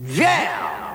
Yeah!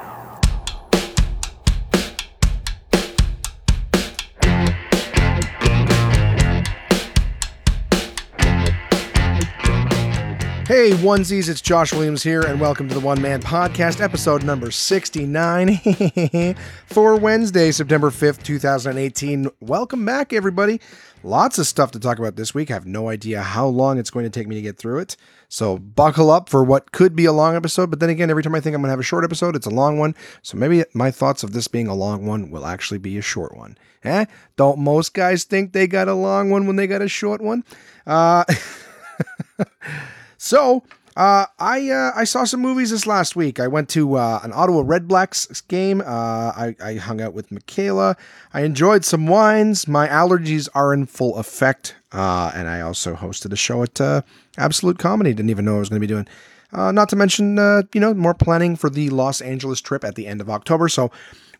Hey, onesies, it's Josh Williams here, and welcome to the One Man Podcast, episode number 69 for Wednesday, September 5th, 2018. Welcome back, everybody. Lots of stuff to talk about this week. I have no idea how long it's going to take me to get through it. So buckle up for what could be a long episode, but then again, every time I think I'm going to have a short episode, it's a long one. So maybe my thoughts of this being a long one will actually be a short one. Eh? Don't most guys think they got a long one when they got a short one? Uh. So uh, I uh, I saw some movies this last week. I went to uh, an Ottawa Redblacks game. Uh, I, I hung out with Michaela. I enjoyed some wines. My allergies are in full effect. Uh, and I also hosted a show at uh, Absolute Comedy. Didn't even know I was going to be doing. not to mention, you know, more planning for the Los Angeles trip at the end of October. So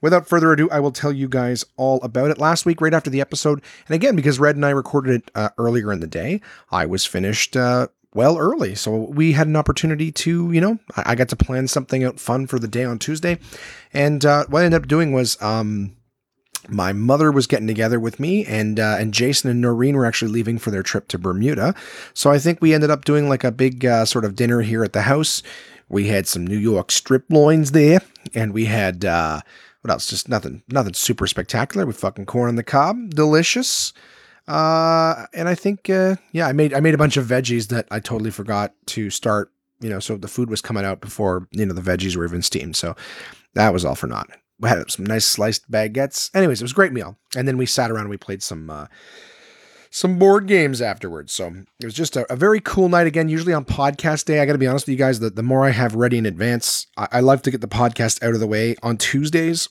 without further ado, I will tell you guys all about it. Last week, right after the episode, and again, because Red and I recorded it earlier in the day, I was finished well early. So we had an opportunity to, you know, I, I got to plan something out fun for the day on Tuesday. And uh, what I ended up doing was, um, my mother was getting together with me, and uh, and Jason and Noreen were actually leaving for their trip to Bermuda. So I think we ended up doing like a big uh, sort of dinner here at the house. We had some New York strip loins there, and we had uh, what else? Just nothing, nothing super spectacular. We fucking corn on the cob, delicious. Uh, and I think, uh, yeah, I made I made a bunch of veggies that I totally forgot to start. You know, so the food was coming out before you know the veggies were even steamed. So that was all for naught. We had some nice sliced baguettes. Anyways, it was a great meal. And then we sat around and we played some uh, some board games afterwards. So it was just a, a, very cool night. Again, usually on podcast day, I got to be honest with you guys, the, the more I have ready in advance, I, I love to get the podcast out of the way on Tuesdays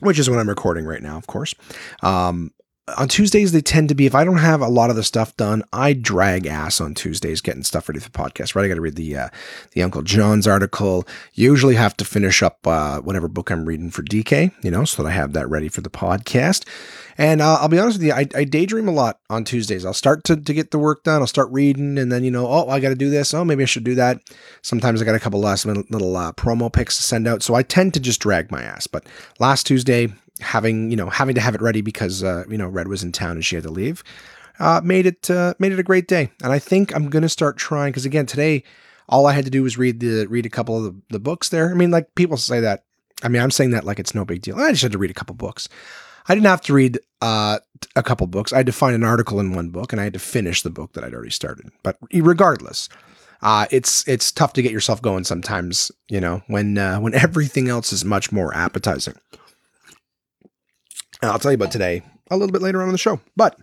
which is when I'm recording right now, of course. Um, on Tuesdays, they tend to be, if I don't have a lot of the stuff done, I drag ass on Tuesdays getting stuff ready for the podcast, right? I got to read the, uh, the Uncle John's article. Usually have to finish up, uh, whatever book I'm reading for DK, you know, so that I have that ready for the podcast. And uh, I'll be honest with you, I, I, daydream a lot on Tuesdays. I'll start to, to get the work done. I'll start reading and then, you know, oh, I got to do this. Oh, maybe I should do that. Sometimes I got a couple last minute little uh, promo picks to send out. So I tend to just drag my ass. But last Tuesday, having you know having to have it ready because uh, you know Red was in town and she had to leave, uh, made it uh, made it a great day. And I think I'm gonna start trying because again today all I had to do was read the read a couple of the, the books there. I mean, like people say that. I mean, I'm saying that like it's no big deal. I just had to read a couple books. I didn't have to read uh, a couple books. I had to find an article in one book, and I had to finish the book that I'd already started. But regardless, uh, it's it's tough to get yourself going sometimes. You know, when uh, when everything else is much more appetizing. And I'll tell you about today a little bit later on in the show. But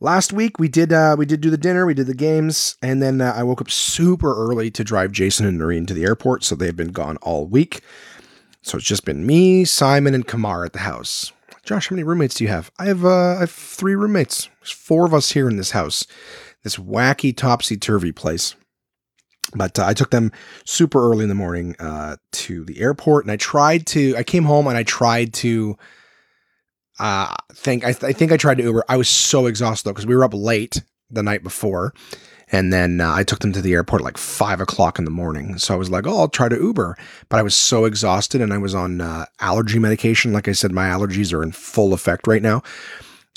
last week we did uh, we did do the dinner, we did the games, and then uh, I woke up super early to drive Jason and Noreen to the airport. So they've been gone all week. So it's just been me, Simon, and Kamar at the house. Josh, how many roommates do you have? I have uh, I have three roommates. There's four of us here in this house. This wacky topsy turvy place. But uh, I took them super early in the morning uh, to the airport, and I tried to. I came home and I tried to uh, think I, th- I think I tried to Uber. I was so exhausted though because we were up late the night before, and then uh, I took them to the airport like five o'clock in the morning. So I was like, oh, I'll try to Uber, but I was so exhausted and I was on uh, allergy medication. Like I said, my allergies are in full effect right now.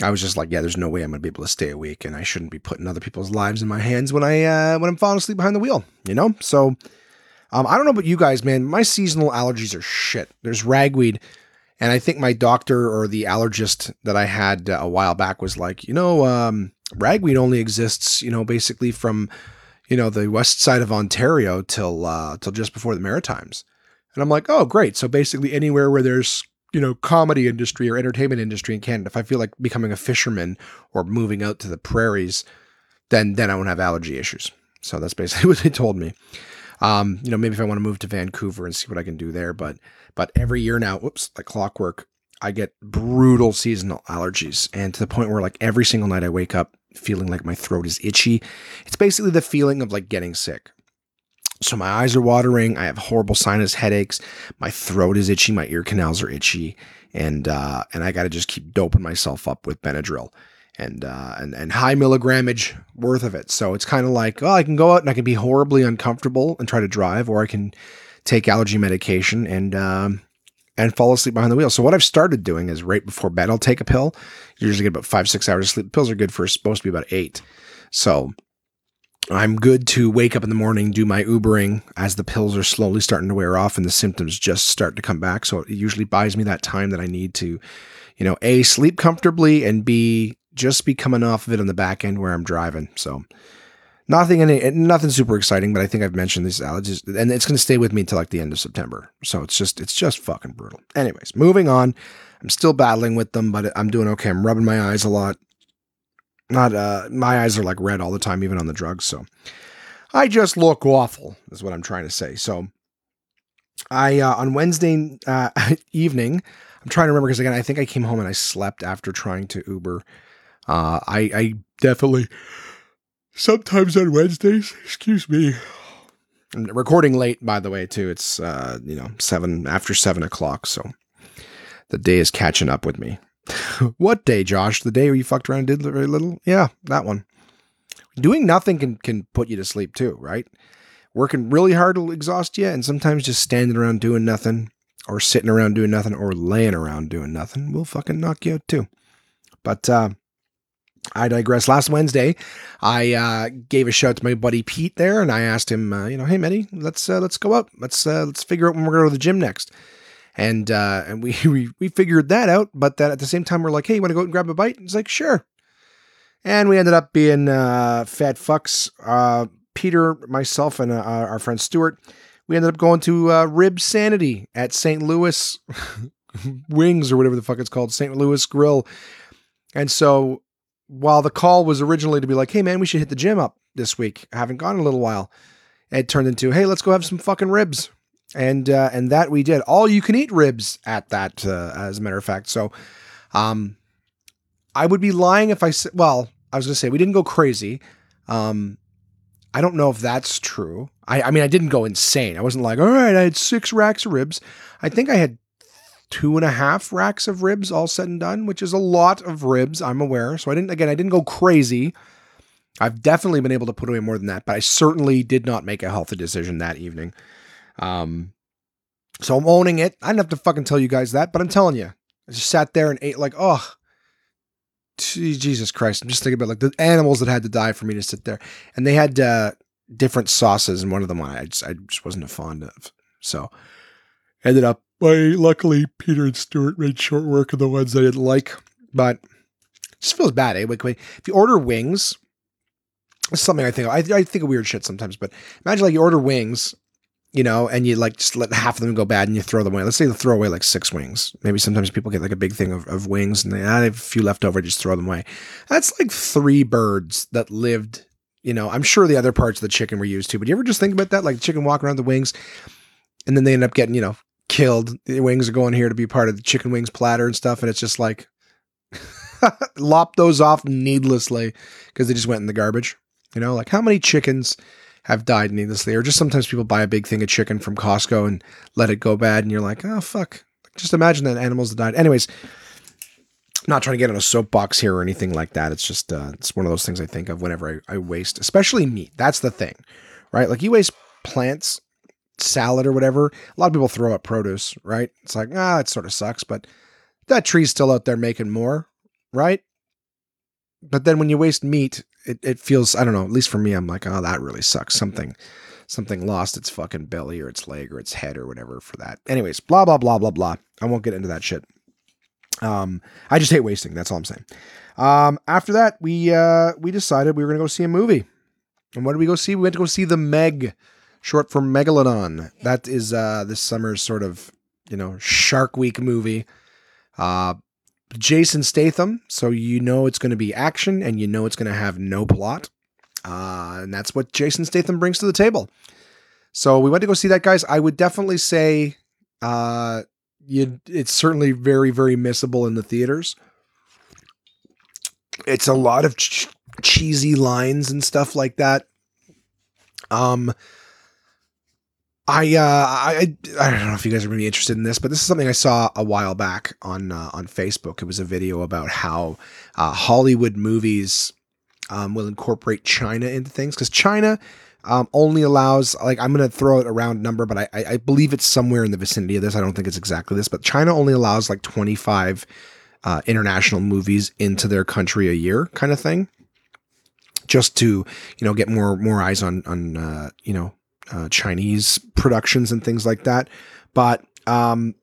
I was just like, yeah, there's no way I'm gonna be able to stay awake, and I shouldn't be putting other people's lives in my hands when I uh, when I'm falling asleep behind the wheel. You know, so. Um, I don't know about you guys, man. My seasonal allergies are shit. There's ragweed and I think my doctor or the allergist that I had uh, a while back was like, you know, um, ragweed only exists, you know, basically from, you know, the west side of Ontario till uh, till just before the Maritimes. And I'm like, oh, great. So basically, anywhere where there's you know comedy industry or entertainment industry in Canada, if I feel like becoming a fisherman or moving out to the prairies, then then I won't have allergy issues. So that's basically what they told me. Um, you know, maybe if I want to move to Vancouver and see what I can do there, but but every year now, oops, like clockwork, I get brutal seasonal allergies, and to the point where like every single night I wake up feeling like my throat is itchy. It's basically the feeling of like getting sick. So my eyes are watering. I have horrible sinus headaches. My throat is itchy. My ear canals are itchy, and uh, and I got to just keep doping myself up with Benadryl and uh, and and high milligramage worth of it. So it's kind of like, oh, I can go out and I can be horribly uncomfortable and try to drive, or I can take allergy medication, and um, and fall asleep behind the wheel. So what I've started doing is right before bed, I'll take a pill. Usually get about five six hours of sleep. Pills are good for supposed to be about eight. So I'm good to wake up in the morning, do my Ubering as the pills are slowly starting to wear off and the symptoms just start to come back. So it usually buys me that time that I need to, you know, A, sleep comfortably and B, just be coming off of it on the back end where I'm driving. So nothing any nothing super exciting, but I think I've mentioned these allergies and it's going to stay with me until like the end of September. So it's just it's just fucking brutal. Anyways, moving on. I'm still battling with them, but I'm doing okay. I'm rubbing my eyes a lot not uh my eyes are like red all the time even on the drugs so i just look awful is what i'm trying to say so i uh, on wednesday uh, evening i'm trying to remember because again i think i came home and i slept after trying to uber uh i i definitely sometimes on wednesdays excuse me I'm recording late by the way too it's uh you know seven after seven o'clock so the day is catching up with me what day, Josh? The day where you fucked around and did very little? Yeah, that one. Doing nothing can can put you to sleep too, right? Working really hard will exhaust you, and sometimes just standing around doing nothing, or sitting around doing nothing, or laying around doing nothing will fucking knock you out too. But uh, I digress. Last Wednesday, I uh, gave a shout to my buddy Pete there, and I asked him, uh, you know, hey, Meddy, let's uh, let's go out. Let's uh, let's figure out when we're going to the gym next and uh, and we, we we figured that out. But then at the same time, we're like, hey, you want to go out and grab a bite? He's like, sure. And we ended up being uh, fat fucks. Peter, myself, and our friend Stuart. We ended up going to Rib Sanity at St. Louis Wings or whatever the fuck it's called, St. Louis Grill. And so while the call was originally to be like, hey man, we should hit the gym up this week. I haven't gone in a little while. It turned into, hey, let's go have some fucking ribs. And uh, and that we did. All you can eat ribs at that uh, as a matter of fact. So um i would be lying if i said well i was gonna say we didn't go crazy. Um i don't know if that's true. I i mean i didn't go insane. I wasn't like all right i had six racks of ribs. I think i had two and a half racks of ribs all said and done which is a lot of ribs i'm aware so i didn't again i didn't go crazy i've definitely been able to put away more than that but i certainly did not make a healthy decision that evening um, so I'm owning it. I didn't have to fucking tell you guys that, but I'm telling you. I just sat there and ate like, oh, Jesus Christ. I'm just thinking about like the animals that had to die for me to sit there. And they had uh, different sauces, and one of them I just, I just wasn't a fond of. So ended up, I, luckily, Peter and Stuart made short work of the ones I didn't like, but it just feels bad, eh? Like, if you order wings, it's something I think of. I, I think of weird shit sometimes, but imagine like you order wings you know, and you like just let half of them go bad and you throw them away. Let's say you throw away like six wings. Maybe sometimes people get like a big thing of, of wings and they, ah, have a few left over, just throw them away. That's like three birds that lived, you know, I'm sure the other parts of the chicken were used too, but you ever just think about that? Like the chicken walking around the wings and then they end up getting, you know, killed. The wings are going here to be part of the chicken wings platter and stuff. And it's just like lop those off needlessly because they just went in the garbage. You know, like how many chickens have died needlessly, or just sometimes people buy a big thing of chicken from Costco and let it go bad, and you're like, oh fuck. Just imagine that animals that died. Anyways, I'm not trying to get on a soapbox here or anything like that. It's just uh, it's one of those things I think of whenever I, I waste, especially meat. That's the thing, right? Like you waste plants, salad or whatever. A lot of people throw up produce, right? It's like ah, it sort of sucks, but that tree's still out there making more, right? But then when you waste meat, it, it feels I don't know. At least for me, I'm like, oh, that really sucks. Something something lost its fucking belly or its leg or its head or whatever for that. Anyways, blah blah blah blah blah. I won't get into that shit. Um, I just hate wasting. That's all I'm saying. Um, after that, we uh we decided we were gonna go see a movie. And what did we go see? We went to go see the Meg, short for Megalodon. That is uh this summer's sort of you know Shark Week movie. Uh, Jason Statham, so you know it's going to be action and you know it's going to have no plot. Uh, and that's what Jason Statham brings to the table. So we went to go see that, guys. I would definitely say uh, you, it's certainly very, very missable in the theaters. It's a lot of ch- cheesy lines and stuff like that. Um, I, uh, I I don't know if you guys are really interested in this, but this is something I saw a while back on uh, on Facebook. It was a video about how uh, Hollywood movies um, will incorporate China into things because China um, only allows like I'm going to throw it a round number, but I, I, believe it's somewhere in the vicinity of this. I don't think it's exactly this, but China only allows like 25 uh, international movies into their country a year, kind of thing, just to you know get more more eyes on on uh, you know uh, Chinese productions and things like that. But um,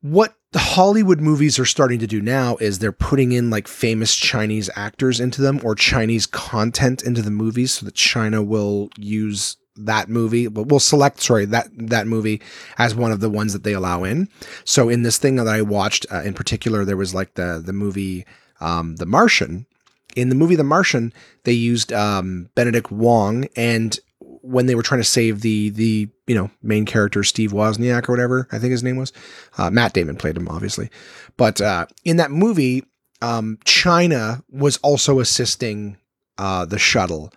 what Hollywood movies are starting to do now is they're putting in like famous Chinese actors into them or Chinese content into the movies so that China will use that movie but we'll select sorry that that movie as one of the ones that they allow in so in this thing that i watched uh, in particular there was like the the movie um, the martian in the movie the martian they used um, benedict wong and when they were trying to save the the you know main character Steve Wozniak or whatever I think his name was, uh, Matt Damon played him obviously, but uh, in that movie, um, China was also assisting uh, the shuttle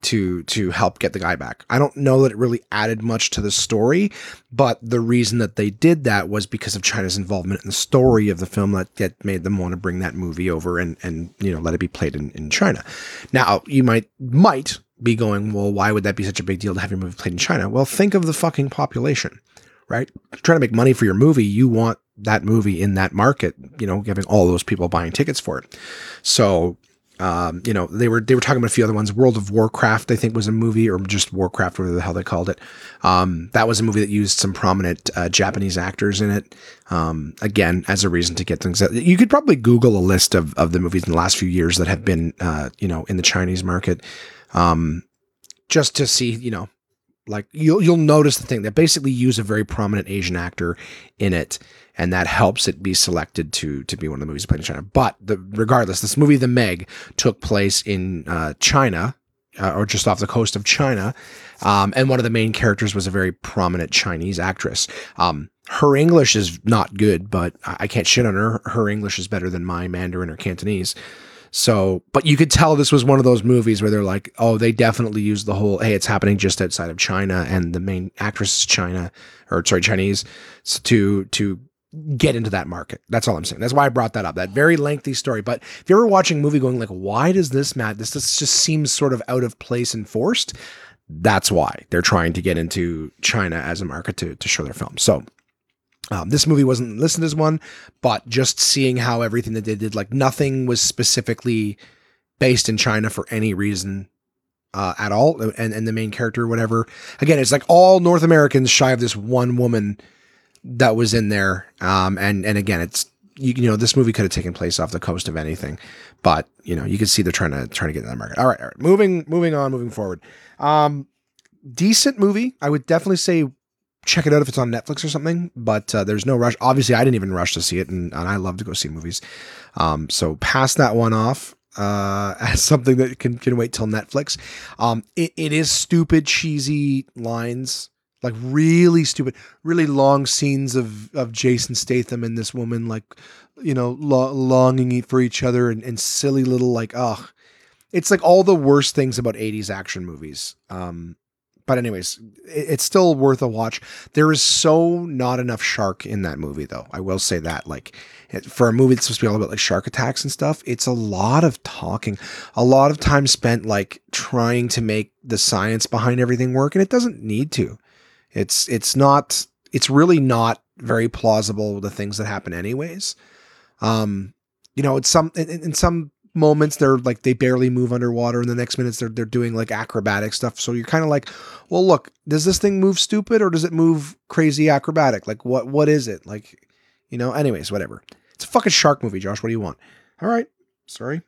to to help get the guy back. I don't know that it really added much to the story, but the reason that they did that was because of China's involvement in the story of the film that, that made them want to bring that movie over and and you know let it be played in, in China. Now you might might be going, well, why would that be such a big deal to have your movie played in China? Well, think of the fucking population, right? Trying to make money for your movie, you want that movie in that market, you know, giving all those people buying tickets for it. So, um, you know, they were they were talking about a few other ones. World of Warcraft, I think, was a movie, or just Warcraft, whatever the hell they called it. Um, that was a movie that used some prominent uh, Japanese actors in it. Um, again, as a reason to get things. That, you could probably Google a list of of the movies in the last few years that have been, uh, you know, in the Chinese market um, just to see, you know, like you'll you'll notice the thing that basically use a very prominent Asian actor in it, and that helps it be selected to to be one of the movies played in China. But the, regardless, this movie, The Meg, took place in uh, China. Uh, or just off the coast of China, um, and one of the main characters was a very prominent Chinese actress. Um, her English is not good, but I can't shit on her. Her English is better than my Mandarin or Cantonese. So, but you could tell this was one of those movies where they're like, oh, they definitely use the whole, hey, it's happening just outside of China, and the main actress is China, or sorry, Chinese, to to get into that market. That's all I'm saying. That's why I brought that up. That very lengthy story. But if you're ever watching a movie going like, why does this matter? This, just seems sort of out of place and forced. That's why they're trying to get into China as a market to, to show their film. So um, this movie wasn't listed as one, but just seeing how everything that they did, like nothing was specifically based in China for any reason uh, at all, and and the main character, whatever. Again, it's like all North Americans shy of this one woman that was in there. Um, and and again, it's you, you know this movie could have taken place off the coast of anything, but you know you can see they're trying to trying to get in that market. All right, all right, moving moving on, moving forward. Um, decent movie. I would definitely say check it out if it's on Netflix or something. But uh, there's no rush. Obviously, I didn't even rush to see it, and, and I love to go see movies. Um, so pass that one off uh, as something that can can wait till Netflix. Um, it, it is stupid, cheesy lines, like really stupid, really long scenes of of Jason Statham and this woman, like you know, lo- longing for each other, and, and silly little like, ugh. It's like all the worst things about 80s action movies. Um, but anyways, it's still worth a watch. There is so not enough shark in that movie, though. I will say that. Like for a movie that's supposed to be all about like shark attacks and stuff, it's a lot of talking, a lot of time spent like trying to make the science behind everything work, and it doesn't need to. It's it's not. It's really not very plausible the things that happen anyways. Um, you know, it's some in, in some moments they're like they barely move underwater and the next minutes they're they're doing like acrobatic stuff. So you're kind of like well look does this thing move stupid or does it move crazy acrobatic? Like what what is it? Like you know anyways whatever. It's a fucking shark movie josh. What do you want? All right. Sorry.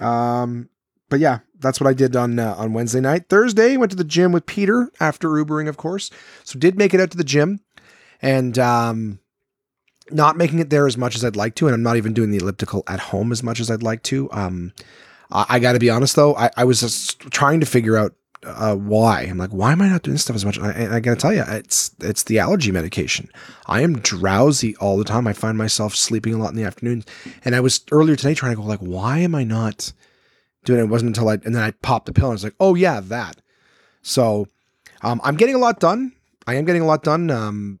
Um but yeah that's what i did on uh, on wednesday night. Thursday went to the gym with peter after ubering of course. So did make it out to the gym. And um not making it there as much as I'd like to, and I'm not even doing the elliptical at home as much as I'd like to. Um, I, I got to be honest though, I, I was just trying to figure out uh, why. I'm like, why am I not doing stuff as much? And I, and I got to tell you, it's it's the allergy medication. I am drowsy all the time. I find myself sleeping a lot in the afternoon. And I was earlier today trying to go like, why am I not doing it? It wasn't until I and then I popped the pill and I was like, oh yeah, that. So um, I'm getting a lot done. I am getting a lot done. Um,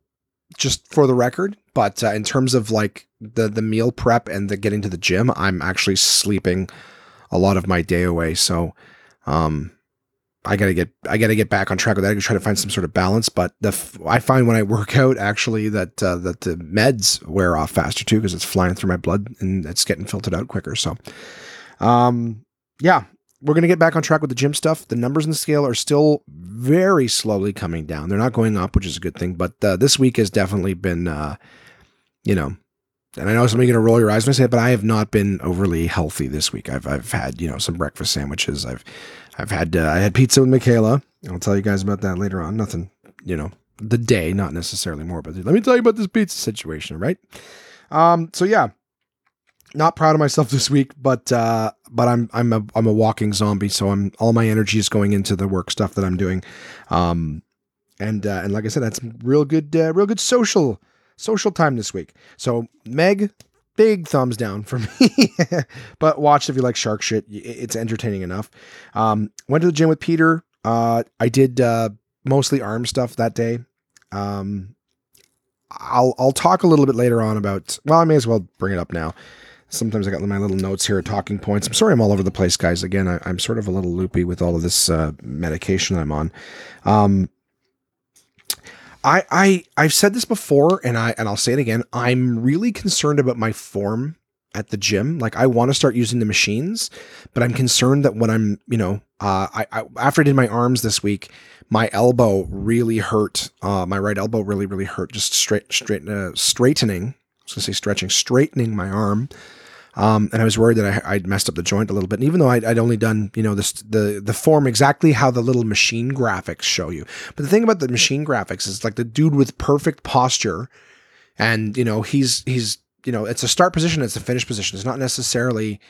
just for the record. But uh, in terms of like the the meal prep and the getting to the gym, I'm actually sleeping a lot of my day away. So, um, I gotta get I gotta get back on track with that. I try to find some sort of balance. But the f- I find when I work out actually that uh, that the meds wear off faster too because it's flying through my blood and it's getting filtered out quicker. So, um, yeah, we're gonna get back on track with the gym stuff. The numbers in the scale are still very slowly coming down. They're not going up, which is a good thing. But uh, this week has definitely been, uh, you know, and I know somebody's going to roll your eyes when I say it, but I have not been overly healthy this week. I've I've had you know some breakfast sandwiches. I've I've had uh, I had pizza with Michaela. I'll tell you guys about that later on. Nothing, you know, the day, not necessarily more, but let me tell you about this pizza situation, right? Um, so yeah, not proud of myself this week, but uh, but I'm I'm a I'm a walking zombie, so I'm all my energy is going into the work stuff that I'm doing, um, and uh, and like I said, that's real good, uh, real good social social time this week. So Meg, big thumbs down for me. but watch if you like shark shit. It's entertaining enough. Um, went to the gym with Peter. Uh, I did uh, mostly arm stuff that day. Um, I'll I'll talk a little bit later on about. Well, I may as well bring it up now. Sometimes I got my little notes here, talking points. I'm sorry I'm all over the place, guys. Again, I, am sort of a little loopy with all of this uh, medication I'm on. Um, I I I've said this before and I and I'll say it again. I'm really concerned about my form at the gym. Like I want to start using the machines, but I'm concerned that when I'm, you know, uh, I, I after I did my arms this week, my elbow really hurt. Uh, my right elbow really really hurt. Just straight straight uh, straightening. Was gonna say stretching, straightening my arm. Um, and I was worried that I, would messed up the joint a little bit. And even though I'd, I'd, only done, you know, this, the the form exactly how the little machine graphics show you. But the thing about the machine graphics is like the dude with perfect posture, and you know he's he's you know it's a start position, it's a finish position. It's not necessarily,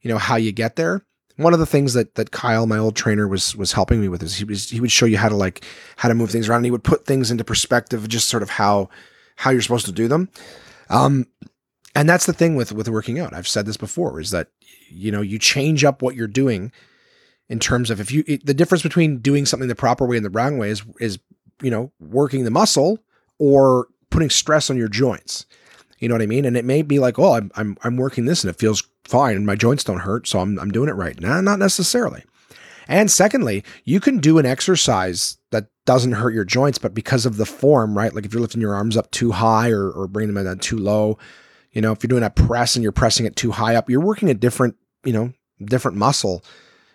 you know, how you get there. One of the things that that Kyle, my old trainer, was was helping me with is he was he would show you how to like how to move things around. And he would put things into perspective, just sort of how how you're supposed to do them. Um, and that's the thing with with working out. I've said this before is that you know you change up what you're doing in terms of if you it, the difference between doing something the proper way and the wrong way is is you know working the muscle or putting stress on your joints. You know what i mean? And it may be like oh i'm i'm, I'm working this and it feels fine and my joints don't hurt so i'm, I'm doing it right. Nah, not necessarily. And secondly you can do an exercise doesn't hurt your joints but because of the form right like if you're lifting your arms up too high or, or bringing them down too low you know, if you're doing a press and you're pressing it too high up, you're working a different, you know, different muscle,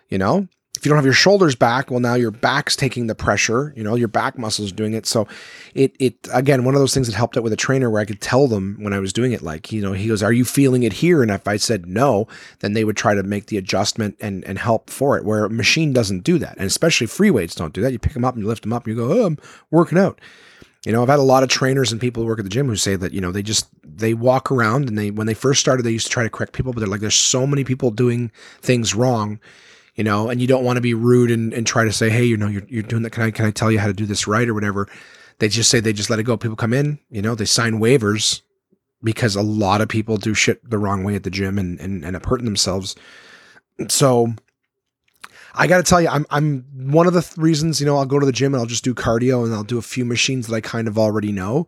you know? If you don't have your shoulders back, well, now your back's taking the pressure, you know, your back muscles doing it. So it, it, again, one of those things that helped out with a trainer where I could tell them when I was doing it, like, you know, he goes, are you feeling it here? And if I said no, then they would try to make the adjustment and, and help for it where a machine doesn't do that. And especially free weights don't do that. You pick them up and you lift them up and you go, oh, I'm working out. You know, I've had a lot of trainers and people who work at the gym who say that, you know, they just they walk around and they when they first started they used to try to correct people, but they're like, there's so many people doing things wrong, you know, and you don't want to be rude and, and try to say, hey, you know, you're you're doing that. Can I can I tell you how to do this right or whatever? They just say they just let it go. People come in, you know, they sign waivers because a lot of people do shit the wrong way at the gym and and, end up hurting themselves. So I got to tell you, I'm I'm one of the th- reasons you know I'll go to the gym and I'll just do cardio and I'll do a few machines that I kind of already know.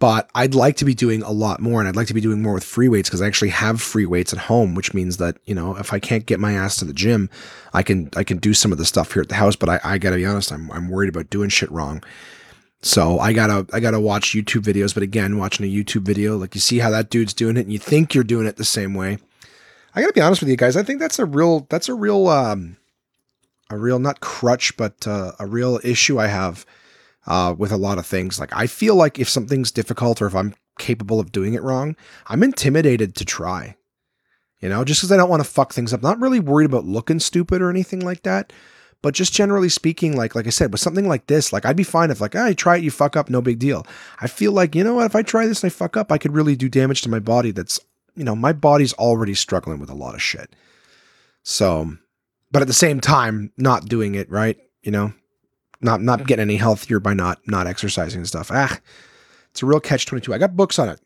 But I'd like to be doing a lot more, and I'd like to be doing more with free weights because I actually have free weights at home, which means that you know if I can't get my ass to the gym, I can I can do some of the stuff here at the house. But I, I gotta be honest, I'm I'm worried about doing shit wrong. So I gotta I gotta watch YouTube videos. But again, watching a YouTube video, like you see how that dude's doing it, and you think you're doing it the same way. I gotta be honest with you guys. I think that's a real that's a real um, a real not crutch, but uh, a real issue I have uh, with a lot of things. Like I feel like if something's difficult or if I'm capable of doing it wrong, I'm intimidated to try. You know, just because I don't want to fuck things up. not really worried about looking stupid or anything like that. But just generally speaking, like like I said, with something like this, like I'd be fine if like, I oh, try it, you fuck up, no big deal. I feel like, you know what, if I try this and I fuck up, I could really do damage to my body that's you know, my body's already struggling with a lot of shit. So but at the same time, not doing it right, you know, not not getting any healthier by not not exercising and stuff. Ah, it's a real catch twenty two. I got books on it.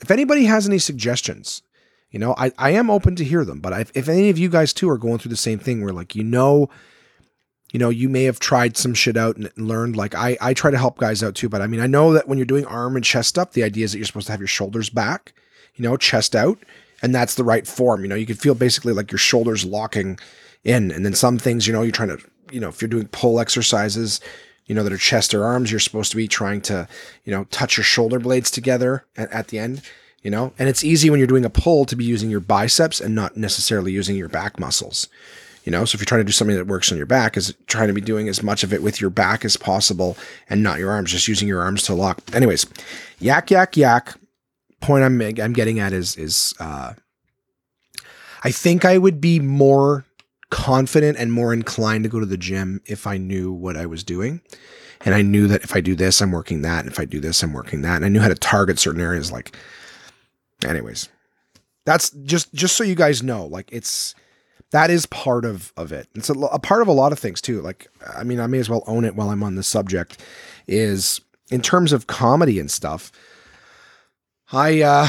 If anybody has any suggestions, you know, I I am open to hear them. But if, if any of you guys too are going through the same thing, where like you know, you know, you may have tried some shit out and learned. Like I I try to help guys out too. But I mean, I know that when you're doing arm and chest up, the idea is that you're supposed to have your shoulders back, you know, chest out, and that's the right form. You know, you can feel basically like your shoulders locking in. And then some things, you know, you're trying to you know, if you're doing pull exercises, you know, that are chest or arms, you're supposed to be trying to, you know, touch your shoulder blades together at, at the end, you know, and it's easy when you're doing a pull to be using your biceps and not necessarily using your back muscles. You know, so if you're trying to do something that works on your back, is trying to be doing as much of it with your back as possible and not your arms, just using your arms to lock. Anyways, yak yak yak. Point I'm I'm getting at is is uh, I think I would be more confident and more inclined to go to the gym if I knew what I was doing. And I knew that if I do this, I'm working that. And if I do this, I'm working that. And I knew how to target certain areas. Like, anyways, that's just just so you guys know. Like, it's that is part of of it. It's a, a part of a lot of things too. Like, I mean, I may as well own it while I'm on the subject. Is in terms of comedy and stuff. I uh,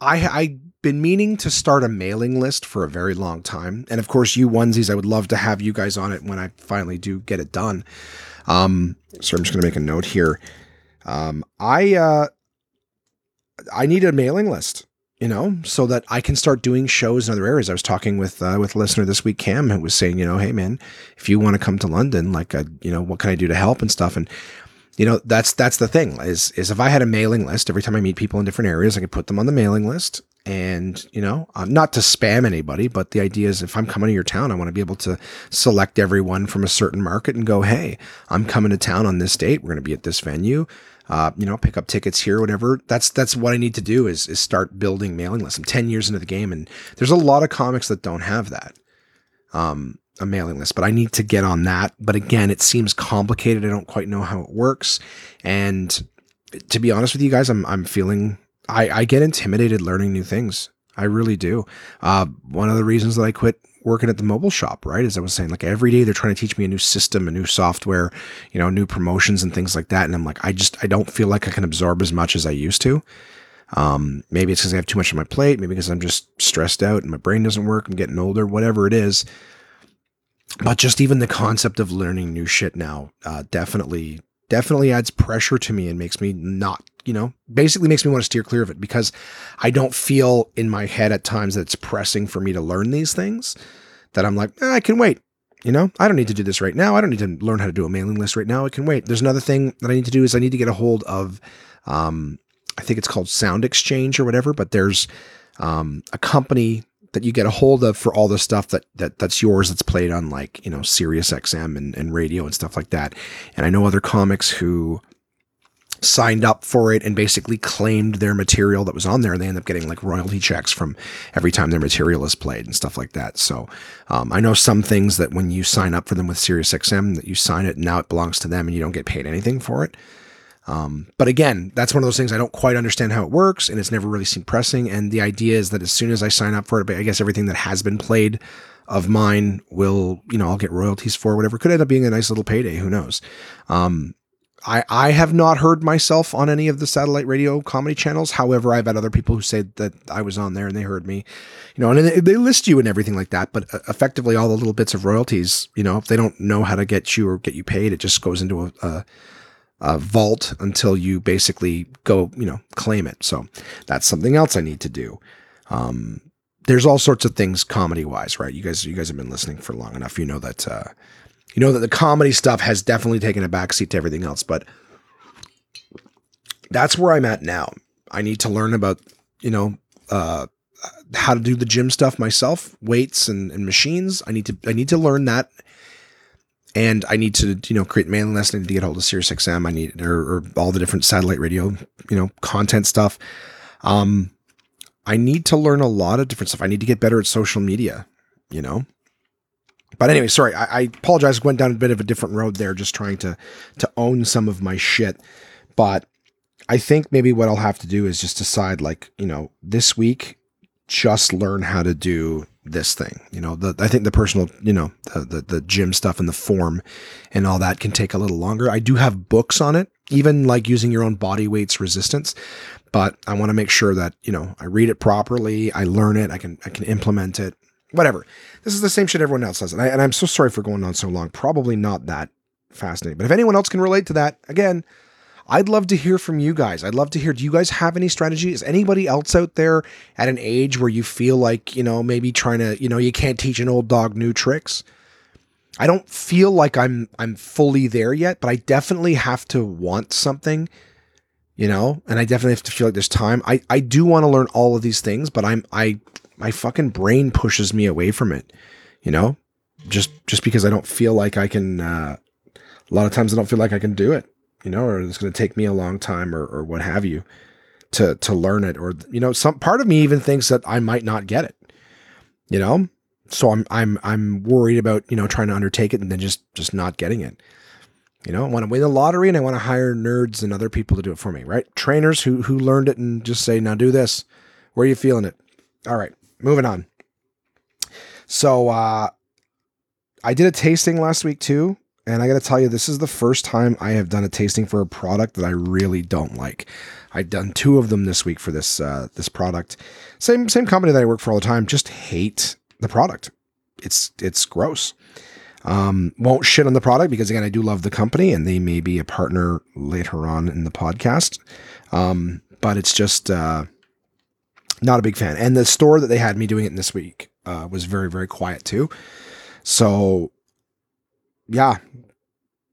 I I been meaning to start a mailing list for a very long time. And of course, you onesies, I would love to have you guys on it when I finally do get it done. Um, so I'm just going to make a note here. Um, I, uh, I need a mailing list, you know, so that I can start doing shows in other areas. I was talking with, uh, with a listener this week, Cam, who was saying, you know, Hey man, if you want to come to London, like, uh, you know, what can I do to help and stuff? And, you know, that's, that's the thing is, is if I had a mailing list, every time I meet people in different areas, I could put them on the mailing list and you know uh, not to spam anybody but the idea is if i'm coming to your town i want to be able to select everyone from a certain market and go hey i'm coming to town on this date. We're going to be at this venue. Uh, you know pick up tickets here whatever. That's that's what i need to do is is start building mailing lists. I'm 10 years into the game and there's a lot of comics that don't have that um a mailing list but i need to get on that. But again it seems complicated. I don't quite know how it works. And to be honest with you guys i'm i'm feeling I, I get intimidated learning new things. I really do. Uh, one of the reasons that I quit working at the mobile shop, right, as I was saying, like every day they're trying to teach me a new system, a new software, you know, new promotions and things like that. And I'm like, I just, I don't feel like I can absorb as much as I used to. Um, maybe it's because I have too much on my plate. Maybe because I'm just stressed out and my brain doesn't work. I'm getting older, whatever it is. But just even the concept of learning new shit now, uh, definitely, definitely adds pressure to me and makes me not you know, basically makes me want to steer clear of it because I don't feel in my head at times that it's pressing for me to learn these things that I'm like, eh, I can wait. You know, I don't need to do this right now. I don't need to learn how to do a mailing list right now. I can wait. There's another thing that I need to do is I need to get a hold of, um, I think it's called SoundExchange or whatever, but there's um, a company that you get a hold of for all the stuff that, that that's yours that's played on like, you know, Sirius XM and, and radio and stuff like that. And I know other comics who signed up for it and basically claimed their material that was on there and they end up getting like royalty checks from every time their material is played and stuff like that. So um, i know some things that when you sign up for them with SiriusXM that you sign it and now it belongs to them and you don't get paid anything for it. Um, but again that's one of those things i don't quite understand how it works and it's never really seemed pressing and the idea is that as soon as i sign up for it i guess everything that has been played of mine will you know i'll get royalties for whatever. Could end up being a nice little payday who knows? Um, I, I have not heard myself on any of the satellite radio comedy channels. However, I've had other people who say that I was on there and they heard me, you know, and they, they list you and everything like that. But uh, effectively, all the little bits of royalties, you know, if they don't know how to get you or get you paid, it just goes into a, a, a vault until you basically go, you know, claim it. So that's something else I need to do. Um, there's all sorts of things comedy wise, right? You guys, you guys have been listening for long enough. You know that, uh, you know that the comedy stuff has definitely taken a backseat to everything else, but that's where I'm at now. I need to learn about, you know, uh, how to do the gym stuff myself, weights and, and machines. I need to I need to learn that. And I need to, you know, create mailing list. I need to get hold of SiriusXM. I need or, or all the different satellite radio, you know, content stuff. Um, I need to learn a lot of different stuff. I need to get better at social media, you know. But anyway, sorry, I, I apologize. Went down a bit of a different road there, just trying to to own some of my shit. But I think maybe what I'll have to do is just decide, like, you know, this week, just learn how to do this thing. You know, the I think the personal, you know, the, the the gym stuff and the form and all that can take a little longer. I do have books on it, even like using your own body weight's resistance. But I want to make sure that, you know, I read it properly, I learn it, I can I can implement it, whatever. This is the same shit everyone else does. And, I, and I'm so sorry for going on so long. Probably not that fascinating. But if anyone else can relate to that, again, I'd love to hear from you guys. I'd love to hear do you guys have any strategies? Is anybody else out there at an age where you feel like, you know, maybe trying to, you know, you can't teach an old dog new tricks? I don't feel like I'm I'm fully there yet, but I definitely have to want something, you know, and I definitely have to feel like there's time. I I do want to learn all of these things, but I'm I my fucking brain pushes me away from it, you know, just just because I don't feel like I can. Uh, a lot of times I don't feel like I can do it, you know, or it's going to take me a long time or or what have you to to learn it, or you know, some part of me even thinks that I might not get it, you know so I'm I'm I'm worried about you know trying to undertake it and then just just not getting it. You know, I want to win the lottery and I want to hire nerds and other people to do it for me, right? Trainers who who learned it and just say, now do this. Where are you feeling it? All right, moving on. So uh I did a tasting last week too, and I got to tell you, this is the first time I have done a tasting for a product that I really don't like. I've done two of them this week for this uh, this product. Same same company that I work for all the time. Just hate the product. It's it's gross. Um, won't shit on the product because again, I do love the company and they may be a partner later on in the podcast. Um, but it's just uh, not a big fan. And the store that they had me doing it in this week uh, was very very quiet too. So yeah,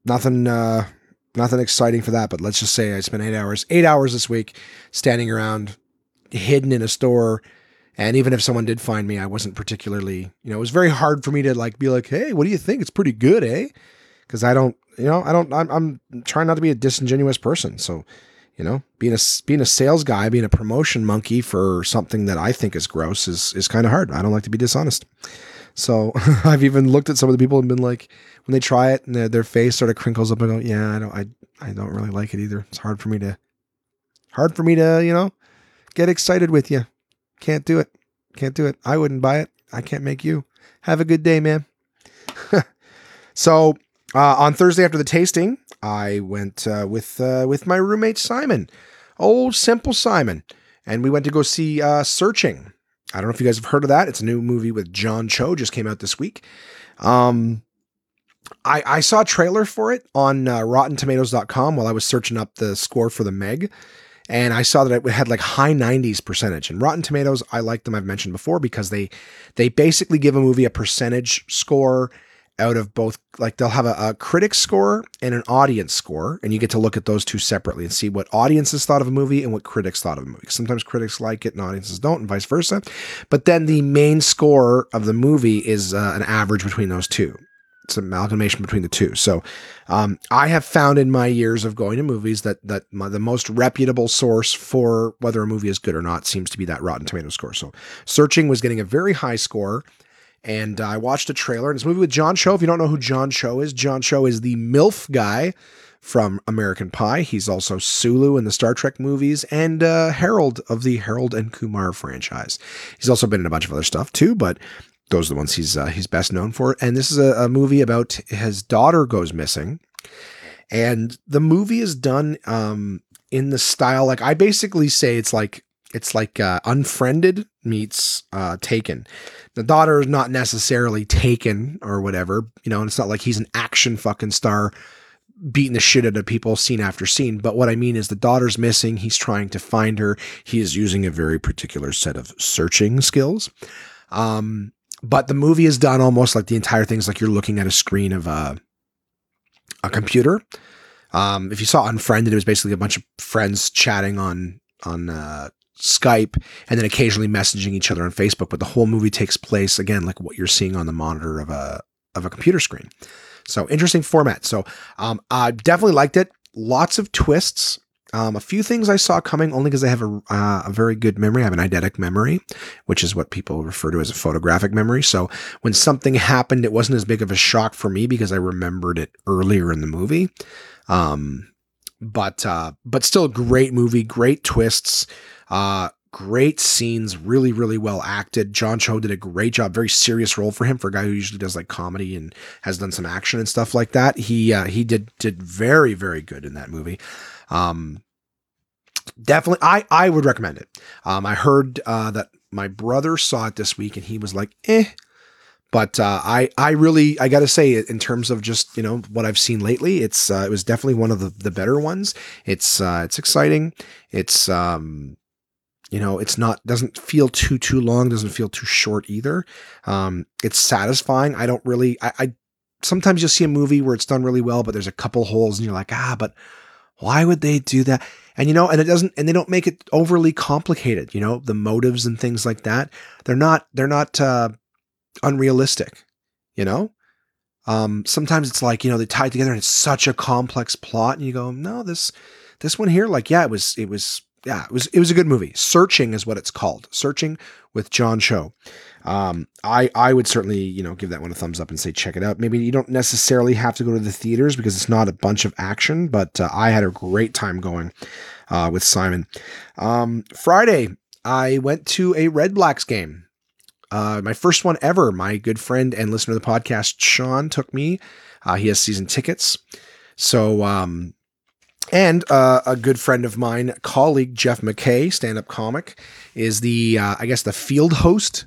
nothing uh, nothing exciting for that. But let's just say I spent eight hours eight hours this week standing around hidden in a store and even if someone did find me, I wasn't particularly, you know, it was very hard for me to like be like, hey, what do you think? It's pretty good, eh? Because I don't, you know, I don't, I'm, I'm trying not to be a disingenuous person. So, you know, being a being a sales guy, being a promotion monkey for something that I think is gross is is kind of hard. I don't like to be dishonest. So I've even looked at some of the people and been like, when they try it and their, their face sort of crinkles up and go, yeah, I don't, I, I don't really like it either. It's hard for me to, hard for me to, you know, get excited with you. Can't do it. Can't do it. I wouldn't buy it. I can't make you. Have a good day, man. so uh, on Thursday after the tasting, I went uh, with uh, with my roommate Simon, old simple Simon, and we went to go see uh, Searching. I don't know if you guys have heard of that. It's a new movie with John Cho, just came out this week. Um, I, I saw a trailer for it on uh, RottenTomatoes.com while I was searching up the score for the Meg and I saw that it had like high 90s percentage. And Rotten Tomatoes, I like them. I've mentioned before because they they basically give a movie a percentage score out of both. Like they'll have a, a critic score and an audience score, and you get to look at those two separately and see what audiences thought of a movie and what critics thought of a movie. Sometimes critics like it and audiences don't, and vice versa. But then the main score of the movie is uh, an average between those two it's an amalgamation between the two. So um, I have found in my years of going to movies that that my, the most reputable source for whether a movie is good or not seems to be that Rotten Tomato score. So Searching was getting a very high score. And uh, I watched a trailer, and a movie with John Cho. If you don't know who John Cho is, John Cho is the MILF guy from American Pie. He's also Sulu in the Star Trek movies and uh, Harold of the Harold and Kumar franchise. He's also been in a bunch of other stuff too, but those are the ones he's uh, he's best known for. And this is a, a, movie about his daughter goes missing, and the movie is done um, in the style like I basically say it's like it's like uh, Unfriended meets uh, Taken. The daughter is not necessarily taken or whatever, you know, and it's not like he's an action fucking star beating the shit out of people scene after scene. But what I mean is the daughter's missing. He's trying to find her. He is using a very particular set of searching skills. Um, but the movie is done almost like the entire thing is like you're looking at a screen of a, a computer. Um, if you saw Unfriended, it was basically a bunch of friends chatting on on uh, Skype and then occasionally messaging each other on Facebook. But the whole movie takes place again like what you're seeing on the monitor of a of a computer screen. So interesting format. So um, I definitely liked it. Lots of twists. Um, a few things I saw coming only because I have a, uh, a very good memory. I have an eidetic memory, which is what people refer to as a photographic memory. So when something happened, it wasn't as big of a shock for me because I remembered it earlier in the movie. Um, but uh, but still great movie, great twists, uh, great scenes, really really well acted. John Cho did a great job, very serious role for him for a guy who usually does like comedy and has done some action and stuff like that. He uh, he did did very very good in that movie. Um, definitely, I I would recommend it. Um, I heard uh, that my brother saw it this week and he was like, eh. But uh, I I really I got to say in terms of just you know what I've seen lately, it's uh, it was definitely one of the, the better ones. It's uh, it's exciting. It's um, you know it's not doesn't feel too too long doesn't feel too short either um it's satisfying i don't really I, I sometimes you'll see a movie where it's done really well, but there's a couple holes and you're like, ah, but why would they do that? And you know, and it doesn't, and they don't make it overly complicated. You know, the motives and things like that. They're not, they're not uh, unrealistic. You know, um, sometimes it's like you know they tie together and it's such a complex plot, and you go, no, this, this one here, like, yeah, it was, it was, yeah, it was, it was a good movie. Searching is what it's called. Searching with John Cho. Um, I I would certainly you know give that one a thumbs up and say check it out. Maybe you don't necessarily have to go to the theaters because it's not a bunch of action, but uh, I had a great time going uh, with Simon. Um, Friday I went to a Redblacks game. Uh, my first one ever. My good friend and listener to the podcast, Sean, took me. Uh, he has season tickets. So, um, and uh, a good friend of mine, colleague Jeff McKay, stand up comic, is the, uh, I guess, the field host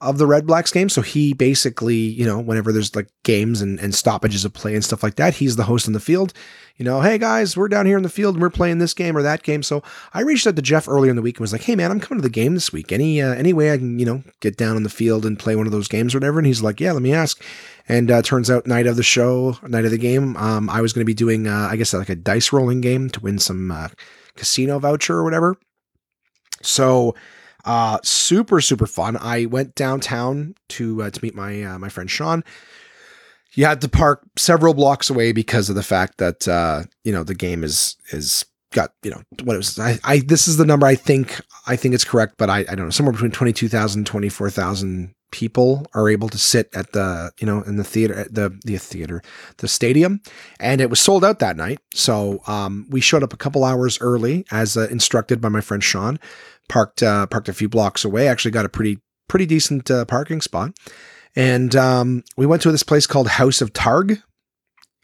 of the Redblacks game. So he basically, you know, whenever there's like games and, and stoppages of play and stuff like that, he's the host in the field. You know, hey guys, we're down here in the field and we're playing this game or that game. So I reached out to Jeff earlier in the week and was like, hey man, I'm coming to the game this week. Any uh, any way I can, you know, get down on the field and play one of those games or whatever? And he's like, yeah, let me ask. And uh, turns out, night of the show, night of the game, um, I was going to be doing, uh, I guess, like a dice rolling game to win some uh, casino voucher or whatever. So uh, super super fun. I went downtown to uh, to meet my uh, my friend Sean. You had to park several blocks away because of the fact that you know the game is is got you know what it was. I, I this is the number I think I think it's correct, but I, I don't know somewhere between 22,000 24,000 people are able to sit at the you know in the theater at the the theater the stadium and it was sold out that night so um, we showed up a couple hours early as uh, instructed by my friend Sean parked uh, parked a few blocks away. Actually, got a pretty pretty decent uh, parking spot, and um, we went to this place called House of Targ.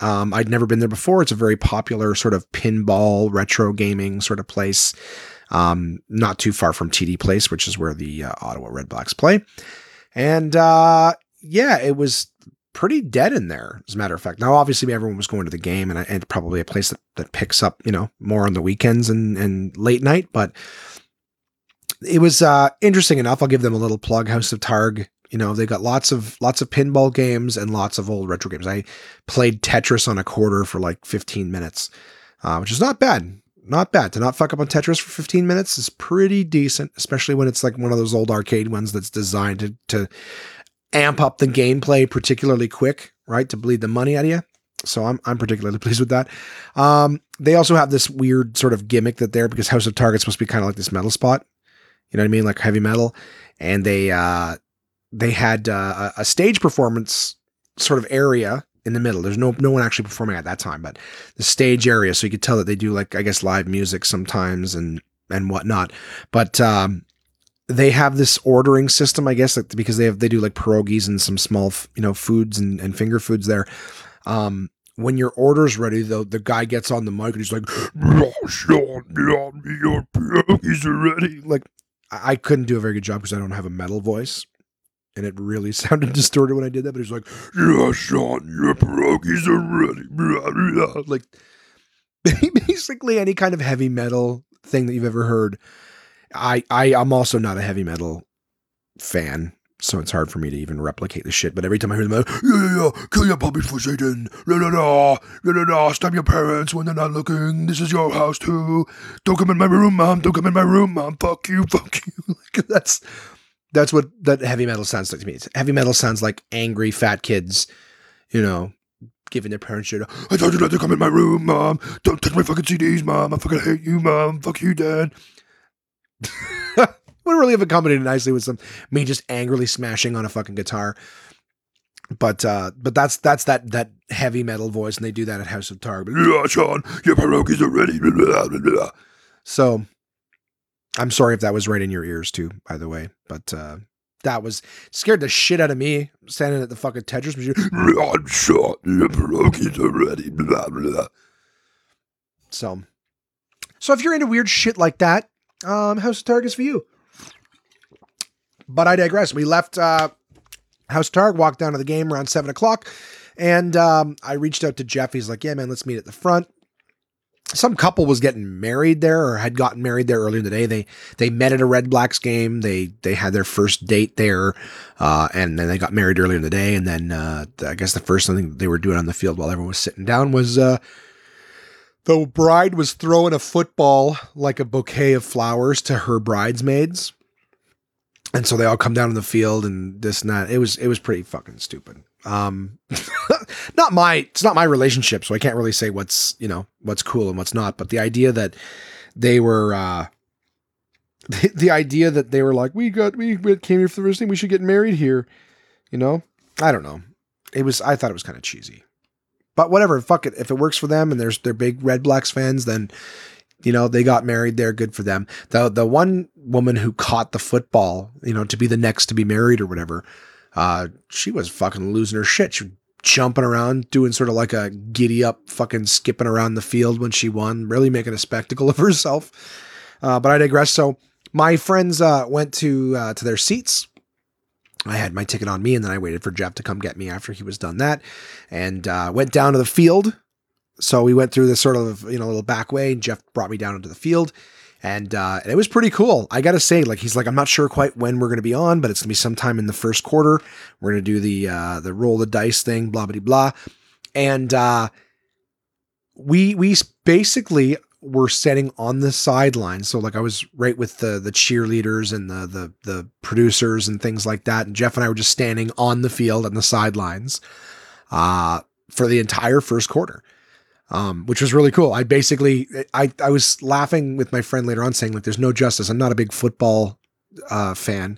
Um, I'd never been there before. It's a very popular sort of pinball retro gaming sort of place, um, not too far from TD Place, which is where the uh, Ottawa Redblacks play. And uh, yeah, it was pretty dead in there, as a matter of fact. Now, obviously, everyone was going to the game, and, and probably a place that, that picks up, you know, more on the weekends and, and late night. But it was uh, interesting enough. I'll give them a little plug. House of Targ. You know, they got lots of lots of pinball games and lots of old retro games. I played Tetris on a quarter for like 15 minutes, uh, which is not bad. Not bad. To not fuck up on Tetris for 15 minutes is pretty decent, especially when it's like one of those old arcade ones that's designed to, to amp up the gameplay particularly quick, right? To bleed the money out of you. So I'm I'm particularly pleased with that. Um, they also have this weird sort of gimmick that there because House of Target's to be kind of like this metal spot. You know what I mean? Like heavy metal. And they uh, they had uh, a stage performance sort of area in the middle. There's no no one actually performing at that time, but the stage area, so you could tell that they do like I guess live music sometimes and and whatnot. But um, they have this ordering system, I guess, because they have they do like pierogies and some small you know foods and, and finger foods there. Um, when your order's ready, though, the guy gets on the mic and he's like, your pierogies are ready." Like I couldn't do a very good job because I don't have a metal voice. And it really sounded distorted when I did that, but he's like, Yeah, Sean, your pierogies are ready. Blah, blah. Like basically any kind of heavy metal thing that you've ever heard. I, I I'm also not a heavy metal fan, so it's hard for me to even replicate the shit. But every time I hear them, yeah, yeah, yeah, kill your puppies for Satan, la la la, la la la, stab your parents when they're not looking. This is your house too. Don't come in my room, mom. Don't come in my room, mom. Fuck you, fuck you. Like that's that's what that heavy metal sounds like to me. Heavy metal sounds like angry fat kids, you know, giving their parents shit. I told you not to come in my room, mom. Don't touch my fucking CDs, mom. I fucking hate you, mom. Fuck you, dad. would really have accompanied nicely with some me just angrily smashing on a fucking guitar. But uh, but that's that's that that heavy metal voice, and they do that at House of Targ. Yeah, Sean, your pierogies are ready. So I'm sorry if that was right in your ears too, by the way. But uh, that was scared the shit out of me standing at the fucking Tetris machine. I'm Sean, your pierogies are ready. Blah, blah. So, so if you're into weird shit like that, um, House of Targ is for you. But I digress. We left uh, House Targ, walked down to the game around seven o'clock, and um, I reached out to Jeff. He's like, "Yeah, man, let's meet at the front." Some couple was getting married there or had gotten married there earlier in the day. They they met at a Redblacks game. They they had their first date there, uh, and then they got married earlier in the day. And then uh, I guess the first thing they were doing on the field while everyone was sitting down was uh, the bride was throwing a football like a bouquet of flowers to her bridesmaids. And so they all come down to the field and this and that. It was it was pretty fucking stupid. Um, not my it's not my relationship, so I can't really say what's you know what's cool and what's not. But the idea that they were uh, the, the idea that they were like we got we came here for the first thing we should get married here, you know. I don't know. It was I thought it was kind of cheesy, but whatever. Fuck it. If it works for them and there's they're big Redblacks fans, then you know they got married there good for them the the one woman who caught the football you know to be the next to be married or whatever uh, she was fucking losing her shit. She was jumping around, doing sort of like a giddy up, fucking skipping around the field when she won, really making a spectacle of herself. Uh, but I digress. So my friends uh, went to uh, to their seats. I had my ticket on me, and then I waited for Jeff to come get me after he was done that, and uh, went down to the field. So we went through this sort of you know little back way, and Jeff brought me down into the field and uh, and it was pretty cool. I gotta say, like he's like, I'm not sure quite when we're gonna be on, but it's gonna be sometime in the first quarter. We're gonna do the uh, the roll the dice thing, blah blah blah, and uh, we we basically were sitting on the sidelines. So like I was right with the the cheerleaders and the the the producers and things like that, and Jeff and I were just standing on the field on the sidelines uh, for the entire first quarter um, which was really cool. I basically, I, I was laughing with my friend later on saying like, there's no justice. I'm not a big football uh, fan,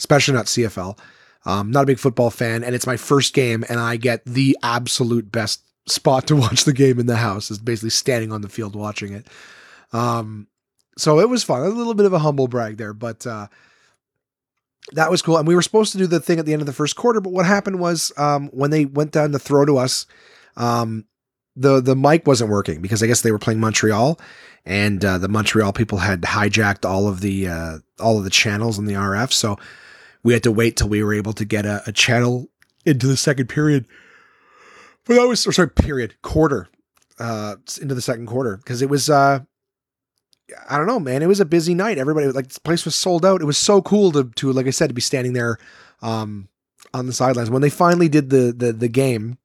especially not CFL. Um, not a big football fan, and it's my first game, and I get the absolute best spot to watch the game in the house is basically standing on the field watching it. Um, so it was fun. A little bit of a humble brag there, but uh, that was cool. And we were supposed to do the thing at the end of the first quarter, but what happened was um, when they went down to throw to us, um, the the mic wasn't working because I guess they were playing Montreal, and uh, the Montreal people had hijacked all of the uh, all of the channels in the RF. So we had to wait till we were able to get a, a channel into the second period. But that was or sorry, period quarter uh, into the second quarter because it was. Uh, I don't know, man. It was a busy night. Everybody like this place was sold out. It was so cool to to like I said to be standing there um, on the sidelines when they finally did the the the game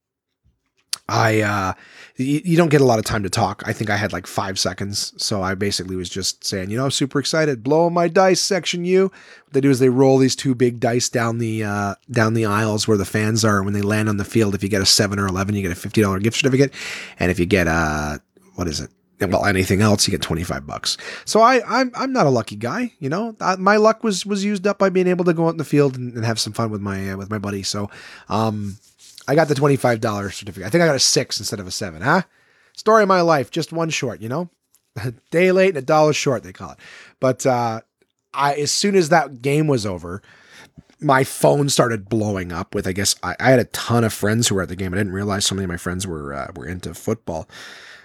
I uh you, you, don't get a lot of time to talk. I think I had like five seconds, so I basically was just saying, you know, I'm super excited, blowing my dice, section You, What they do is they roll these two big dice down the uh, down the aisles where the fans are. When they land on the field, if you get a seven or eleven, you get a fifty dollar gift certificate, and if you get a what is it? Well, anything else, you get twenty five bucks. So I I'm I'm not a lucky guy, you know. I, my luck was was used up by being able to go out in the field and, and have some fun with my uh, with my buddy. So um I got the $25 certificate. I think I got a six instead of a seven, huh? Story of my life, just one short, you know? A day late and a dollar short, they call it. But uh, I, as soon as that game was over, my phone started blowing up with, I guess, I, I, had a ton of friends who were at the game. I didn't realize so many of my friends were, uh, were into football.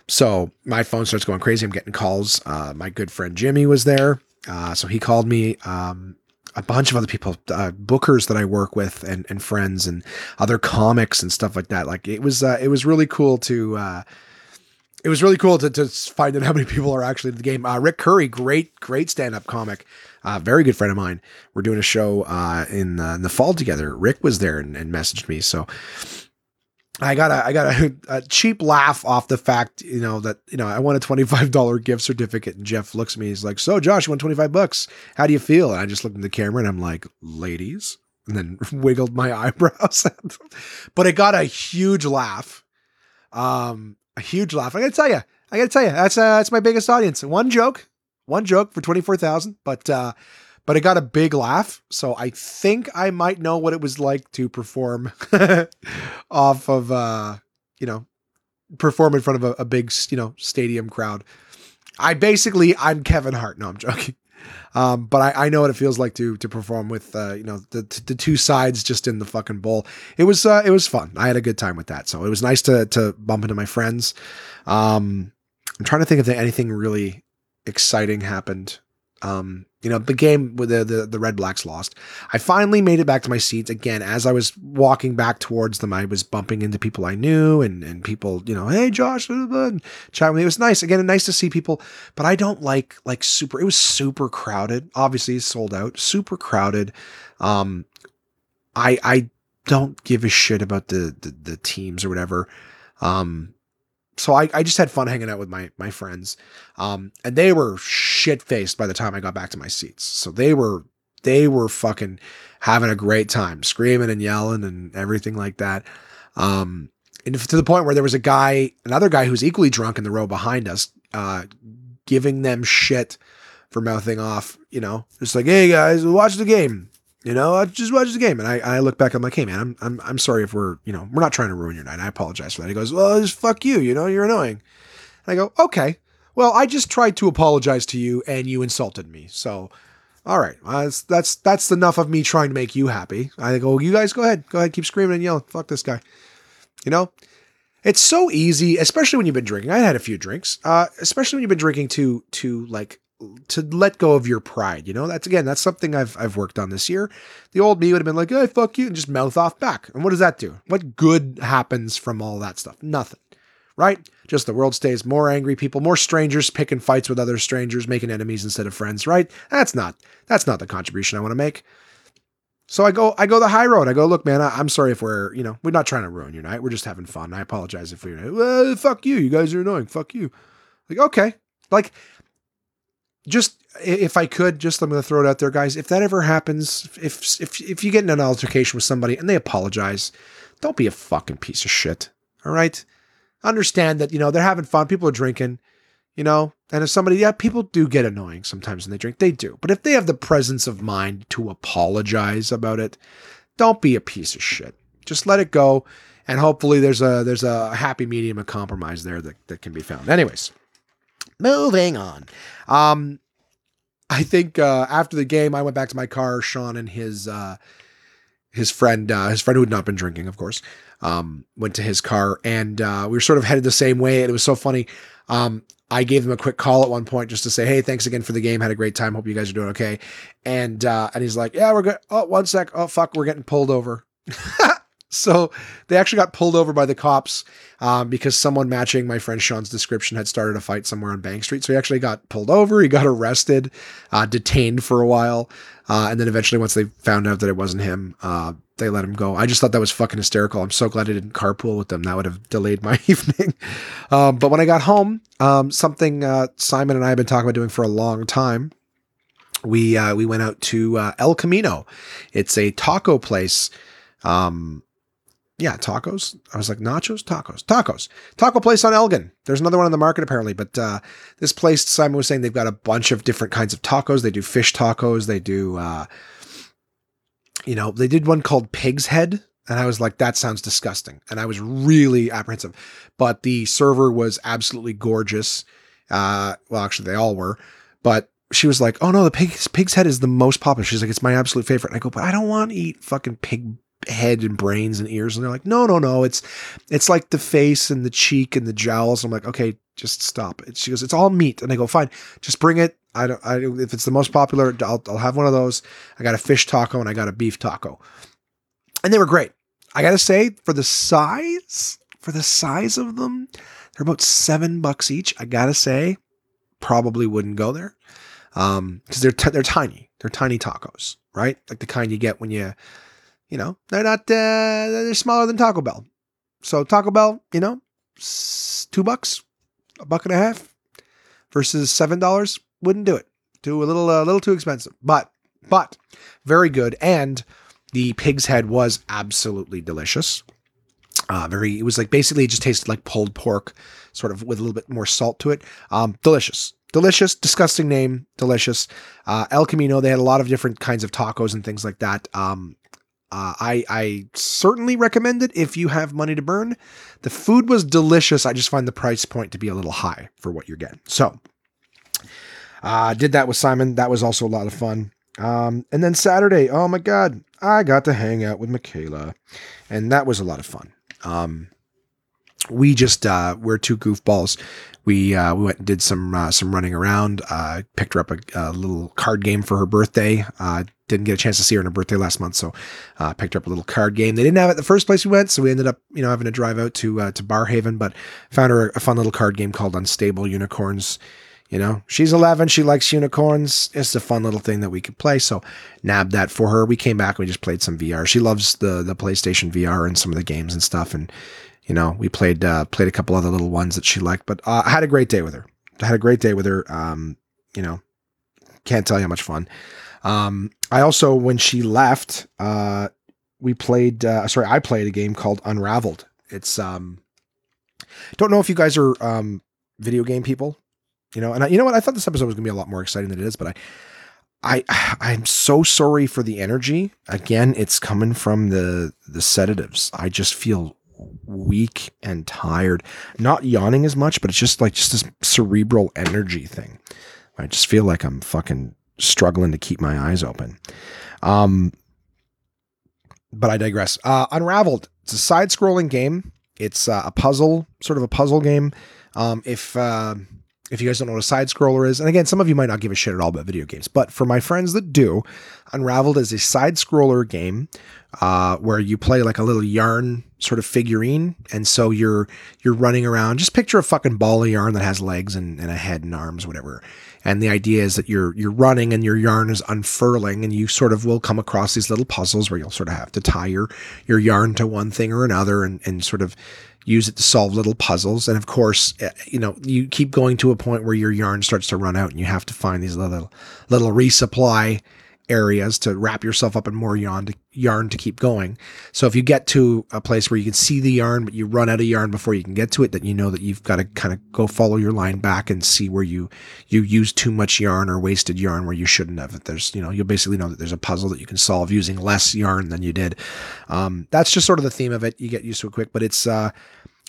So my phone starts going crazy. I'm getting calls. Uh, my good friend Jimmy was there. Uh, so he called me. Um, a bunch of other people, uh, bookers that I work with, and and friends, and other comics and stuff like that. Like it was, uh, it was really cool to. Uh, it was really cool to, to find out how many people are actually in the game. Uh, Rick Curry, great, great stand-up comic, uh, very good friend of mine. We're doing a show uh, in, in the fall together. Rick was there and, and messaged me. So I got a I got a, a, cheap laugh off the fact, you know, that you know I won a twenty five dollar gift certificate, and Jeff looks at me, he's like, "So, Josh, you won twenty five bucks. How do you feel?" And I just looked in the camera and I'm like, "Ladies," and then wiggled my eyebrows. but it got a huge laugh, um, a huge laugh. I gotta tell you, I gotta tell you, that's uh, that's my biggest audience. One joke, one joke for twenty four thousand, but uh, but it got a big laugh. So I think I might know what it was like to perform off of, uh, you know, perform in front of a, a, big, you know, stadium crowd. I basically, I'm Kevin Hart. No, I'm joking. Um, but I, I, know what it feels like to to perform with uh, you know the, the two sides just in the fucking bowl. It was uh, it was fun. I had a good time with that. So it was nice to to bump into my friends. Um, I'm trying to think if anything really exciting happened Um, you know, the game with the, the the Redblacks lost. I finally made it back to my seats again. As I was walking back towards them, I was bumping into people I knew and and people, you know, hey Josh, blah, blah, blah, chat with me. It was nice. Again, nice to see people, but I don't like like super. It was super crowded. Obviously, sold out. Super crowded. Um, I I don't give a shit about the the, the teams or whatever. Um, so I, I just had fun hanging out with my my friends, um, and they were shit faced by the time I got back to my seats. So they were they were fucking having a great time, screaming and yelling and everything like that. Um, and to the point where there was a guy, another guy who's equally drunk in the row behind us, uh, giving them shit for mouthing off. You know, just like, hey guys, watch the game you know, I just watch the game. And I, I look back, I'm like, hey man, I'm, I'm, I'm sorry if we're, you know, we're not trying to ruin your night. I apologize for that. He goes, well, just fuck you. You know, you're annoying. And I go, okay, well, I just tried to apologize to you and you insulted me. So, all right, that's, that's, that's enough of me trying to make you happy. I go, you guys go ahead, go ahead, keep screaming and yelling. Fuck this guy. You know, it's so easy, especially when you've been drinking. I had a few drinks, uh, especially when you've been drinking to, to like to let go of your pride. You know, that's again, that's something I've I've worked on this year. The old me would have been like, "Hey, fuck you," and just mouth off back. And what does that do? What good happens from all that stuff? Nothing. Right? Just the world stays more angry, people, more strangers picking fights with other strangers, making enemies instead of friends, right? That's not that's not the contribution I want to make. So I go I go the high road. I go, look, man, I, am sorry if we're, you know, we're not trying to ruin your night. We're just having fun. I apologize if we're well, uh, fuck you. You guys are annoying. Fuck you. Like, okay. Like just if I could, just I'm going to throw it out there, guys. If that ever happens, if if if you get in an altercation with somebody and they apologize, don't be a fucking piece of shit. All right, understand that you know they're having fun. People are drinking, you know, and if somebody, yeah, people do get annoying sometimes when they drink. They do, but if they have the presence of mind to apologize about it, don't be a piece of shit. Just let it go, and hopefully there's a there's a happy medium of compromise there that that can be found. Anyways. Moving on. Um, I think uh, after the game, I went back to my car. Sean and his uh, his friend, uh, his friend who had not been drinking, of course, um, went to his car, and uh, we were sort of headed the same way. And it was so funny. Um, I gave them a quick call at one point just to say, "Hey, thanks again for the game. Had a great time. Hope you guys are doing okay." And uh, and he's like, "Yeah, we're good." Oh, one sec. Oh, fuck, we're getting pulled over. so they actually got pulled over by the cops um, because someone matching my friend Sean's description had started a fight somewhere on Bank Street. So he actually got pulled over. He got arrested, uh, detained for a while, uh, and then eventually, once they found out that it wasn't him, uh, they let him go. I just thought that was fucking hysterical. I'm so glad I didn't carpool with them. That would have delayed my evening. Um, but when I got home, um, something uh, Simon and I have been talking about doing for a long time. We uh, we went out to uh, El Camino. It's a taco place. Um, yeah, tacos. I was like, nachos, tacos, tacos, taco place on Elgin. There's another one on the market apparently, but uh, this place, Simon was saying they've got a bunch of different kinds of tacos. They do fish tacos. They do, uh, you know, they did one called Pig's Head, and I was like, that sounds disgusting, and I was really apprehensive. But the server was absolutely gorgeous. Uh, well, actually, they all were, but she was like, "Oh no, the pig's pig's head is the most popular." She's like, "It's my absolute favorite." And I go, "But I don't want to eat fucking pig head and brains and ears and they're like no no no it's it's like the face and the cheek and the jowls. And i'm like okay just stop it. She goes it's all meat. And i go fine just bring it. I don't I, if it's the most popular I'll, I'll have one of those. I got a fish taco and i got a beef taco. And they were great. I gotta say for the size for the size of them they're about seven bucks each. I gotta say probably wouldn't go there um because they're t- they're tiny. They're tiny tacos right? Like the kind you get when you you know, they're not, uh, they're smaller than Taco Bell. So Taco Bell, you know, two bucks, a buck and a half versus $7 wouldn't do it. Too a little, a little too expensive, but, but very good. And the pig's head was absolutely delicious. Uh, very, it was like basically it just tasted like pulled pork, sort of with a little bit more salt to it. Um, delicious delicious, disgusting name, delicious. Uh, El Camino, they had a lot of different kinds of tacos and things like that. Um, uh, I I certainly recommend it if you have money to burn. The food was delicious. I just find the price point to be a little high for what you're getting. So, uh, did that with Simon. That was also a lot of fun. Um, and then Saturday, oh my God, I got to hang out with Michaela, and that was a lot of fun. Um, we just uh, we're two goofballs. We uh, we went and did some uh, some running around. Uh, picked her up a, a, little card game for her birthday. Didn't get a chance to see her on her birthday last month, so uh, picked up a little card game. They didn't have it the first place we went, so we ended up you know having to drive out to uh, to Barrhaven, but found her a fun little card game called Unstable Unicorns. You know, she's 11. She likes unicorns. It's a fun little thing that we could play. So, nabbed that for her. We came back. And we just played some VR. She loves the the PlayStation VR and some of the games and stuff. And you know, we played uh, played a couple other little ones that she liked. But uh, I had a great day with her. I had a great day with her. Um, you know, can't tell you how much fun. Um, I also, when she left, uh, we played. Uh, sorry, I played a game called Unraveled. It's um, don't know if you guys are um video game people you know, and I, you know what? I thought this episode was gonna be a lot more exciting than it is, but I, I, I'm so sorry for the energy. Again, it's coming from the the sedatives. I just feel weak and tired. Not yawning as much, but it's just like just this cerebral energy thing. I just feel like I'm fucking struggling to keep my eyes open. Um, but I digress. Uh, Unraveled. It's a side-scrolling game. It's uh, a puzzle, sort of a puzzle game. Um, if uh, if you guys don't know what a side scroller is, and again, some of you might not give a shit at all about video games, but for my friends that do, Unraveled is a side scroller game uh, where you play like a little yarn sort of figurine, and so you're you're running around. Just picture a fucking ball of yarn that has legs and, and a head and arms, whatever. And the idea is that you're you're running and your yarn is unfurling, and you sort of will come across these little puzzles where you'll sort of have to tie your your yarn to one thing or another, and and sort of use it to solve little puzzles. And of course, eh, you know, you keep going to a point where your yarn starts to run out and you have to find these little, little resupply areas to wrap yourself up in more yarn to, yarn to keep going. So if you get to a place where you can see the yarn, but you run out of yarn before you can get to it, then you know that you've got to kind of go follow your line back and see where you you used too much yarn or wasted yarn where you shouldn't have. There's you know you'll basically know that there's a puzzle that you can solve using less yarn than you did. Um, that's just sort of the theme of it. You get used to it quick, but it's uh,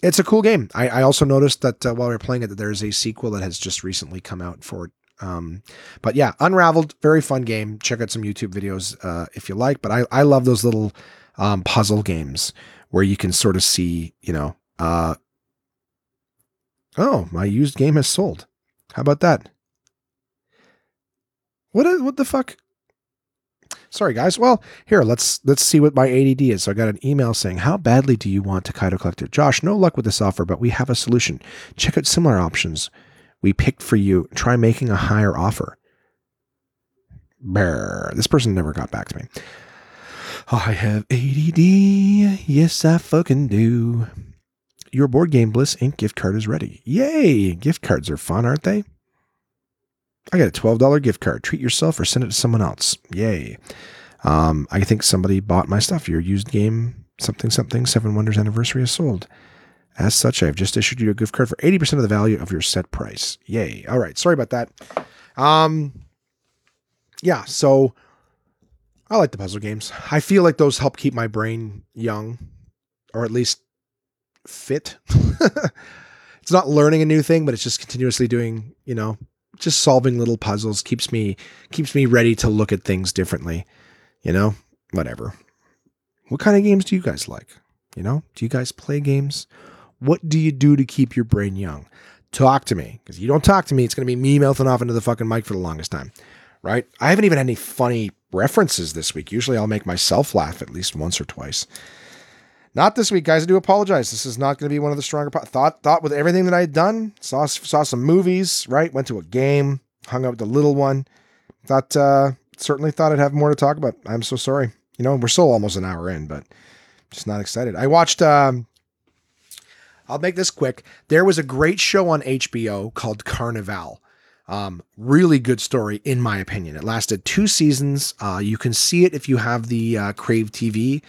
it's a cool game. I, I also noticed that uh, while we were playing it, that there's a sequel that has just recently come out for. Um, but yeah, Unraveled, very fun game. Check out some YouTube videos uh, if you like. But I, I love those little um, puzzle games where you can sort of see, you know, uh, oh, my used game has sold. How about that? What what the fuck? Sorry, guys. Well, here let's let's see what my ADD is. So I got an email saying, "How badly do you want Tokaido Collector, Josh? No luck with this offer, but we have a solution. Check out similar options we picked for you. Try making a higher offer." Brr. This person never got back to me. I have ADD. Yes, I fucking do. Your board game Bliss Inc. gift card is ready. Yay! Gift cards are fun, aren't they? I got a $12 gift card. Treat yourself or send it to someone else. Yay. Um, I think somebody bought my stuff. Your used game, something, something, Seven Wonders anniversary is sold. As such, I've just issued you a gift card for 80% of the value of your set price. Yay. All right. Sorry about that. Um, yeah. So I like the puzzle games. I feel like those help keep my brain young or at least fit. it's not learning a new thing, but it's just continuously doing, you know, just solving little puzzles keeps me keeps me ready to look at things differently. You know, whatever. What kind of games do you guys like? You know, do you guys play games? What do you do to keep your brain young? Talk to me. Because you don't talk to me, it's going to be me mouthing off into the fucking mic for the longest time. Right? I haven't even had any funny references this week. Usually I'll make myself laugh at least once or twice. Not this week, guys. I do apologize. This is not going to be one of the stronger. Po- thought thought with everything that I had done, saw saw some movies, right? Went to a game, hung out with the little one. Thought uh, certainly thought I'd have more to talk about. I'm so sorry. You know, we're still almost an hour in, but just not excited. I watched. Um, I'll make this quick. There was a great show on HBO called Carnivàle. Um, really good story, in my opinion. It lasted two seasons. Uh, you can see it if you have the uh, Crave TV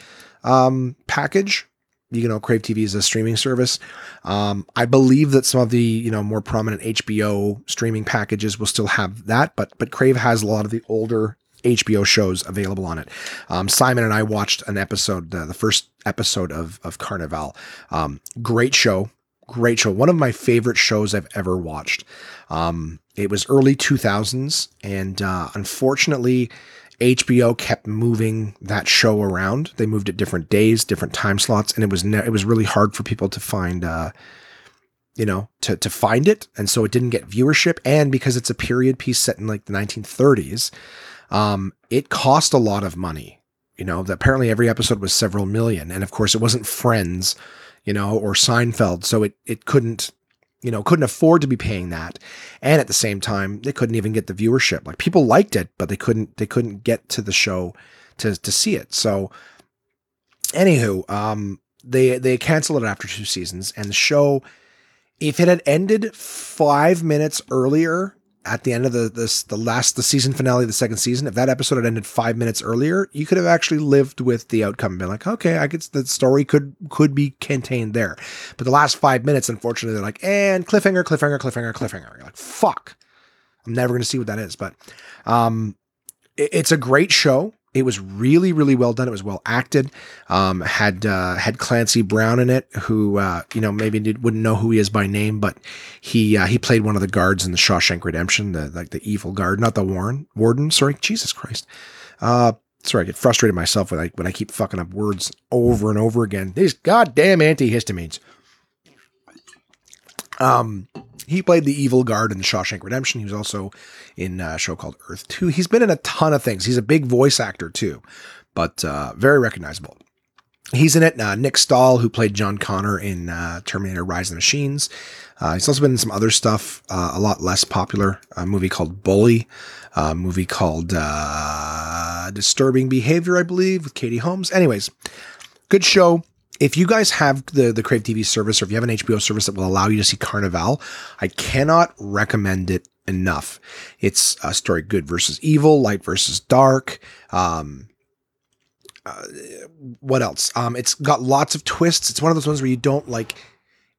um, package. You know, Crave TV is a streaming service. Um, I believe that some of the you know more prominent HBO streaming packages will still have that, but but Crave has a lot of the older HBO shows available on it. Um, Simon and I watched an episode, uh, the first episode of of Carnivàle. Um, great show, great show. One of my favorite shows I've ever watched. Um, it was early 2000s, and uh, unfortunately, HBO kept moving that show around. They moved it different days, different time slots, and it was ne- it was really hard for people to find, uh, you know, to to find it, and so it didn't get viewership. And because it's a period piece set in like the 1930s, um, it cost a lot of money. You know, apparently every episode was several million, and of course, it wasn't Friends, you know, or Seinfeld, so it it couldn't you know, couldn't afford to be paying that. And at the same time, they couldn't even get the viewership. Like people liked it, but they couldn't they couldn't get to the show to to see it. So anywho, um they they canceled it after two seasons and the show if it had ended 5 minutes earlier, at the end of the this the last the season finale of the second season, if that episode had ended five minutes earlier, you could have actually lived with the outcome and been like, okay, I could the story could could be contained there. But the last five minutes, unfortunately, they're like, and cliffhanger, cliffhanger, cliffhanger, cliffhanger. You're like, fuck. I'm never gonna see what that is. But um it, it's a great show. It was really, really well done. It was well acted. Um, had uh, had Clancy Brown in it, who uh, you know maybe wouldn't know who he is by name, but he uh, he played one of the guards in the Shawshank Redemption, the like the evil guard, not the Warren Warden. Sorry, Jesus Christ. Uh, sorry, I get frustrated myself when I when I keep fucking up words over and over again. These goddamn antihistamines. Um, he played the evil guard in Shawshank Redemption. He was also in a show called Earth 2. He's been in a ton of things. He's a big voice actor too, but uh, very recognizable. He's in it. Uh, Nick Stahl, who played John Connor in uh, Terminator Rise of the Machines. Uh, he's also been in some other stuff, uh, a lot less popular. A movie called Bully, a movie called uh, Disturbing Behavior, I believe, with Katie Holmes. Anyways, good show if you guys have the the Crave TV service or if you have an HBO service that will allow you to see Carnivàle, I cannot recommend it enough. It's a story good versus evil, light versus dark. Um, uh, what else? Um, it's got lots of twists. It's one of those ones where you don't like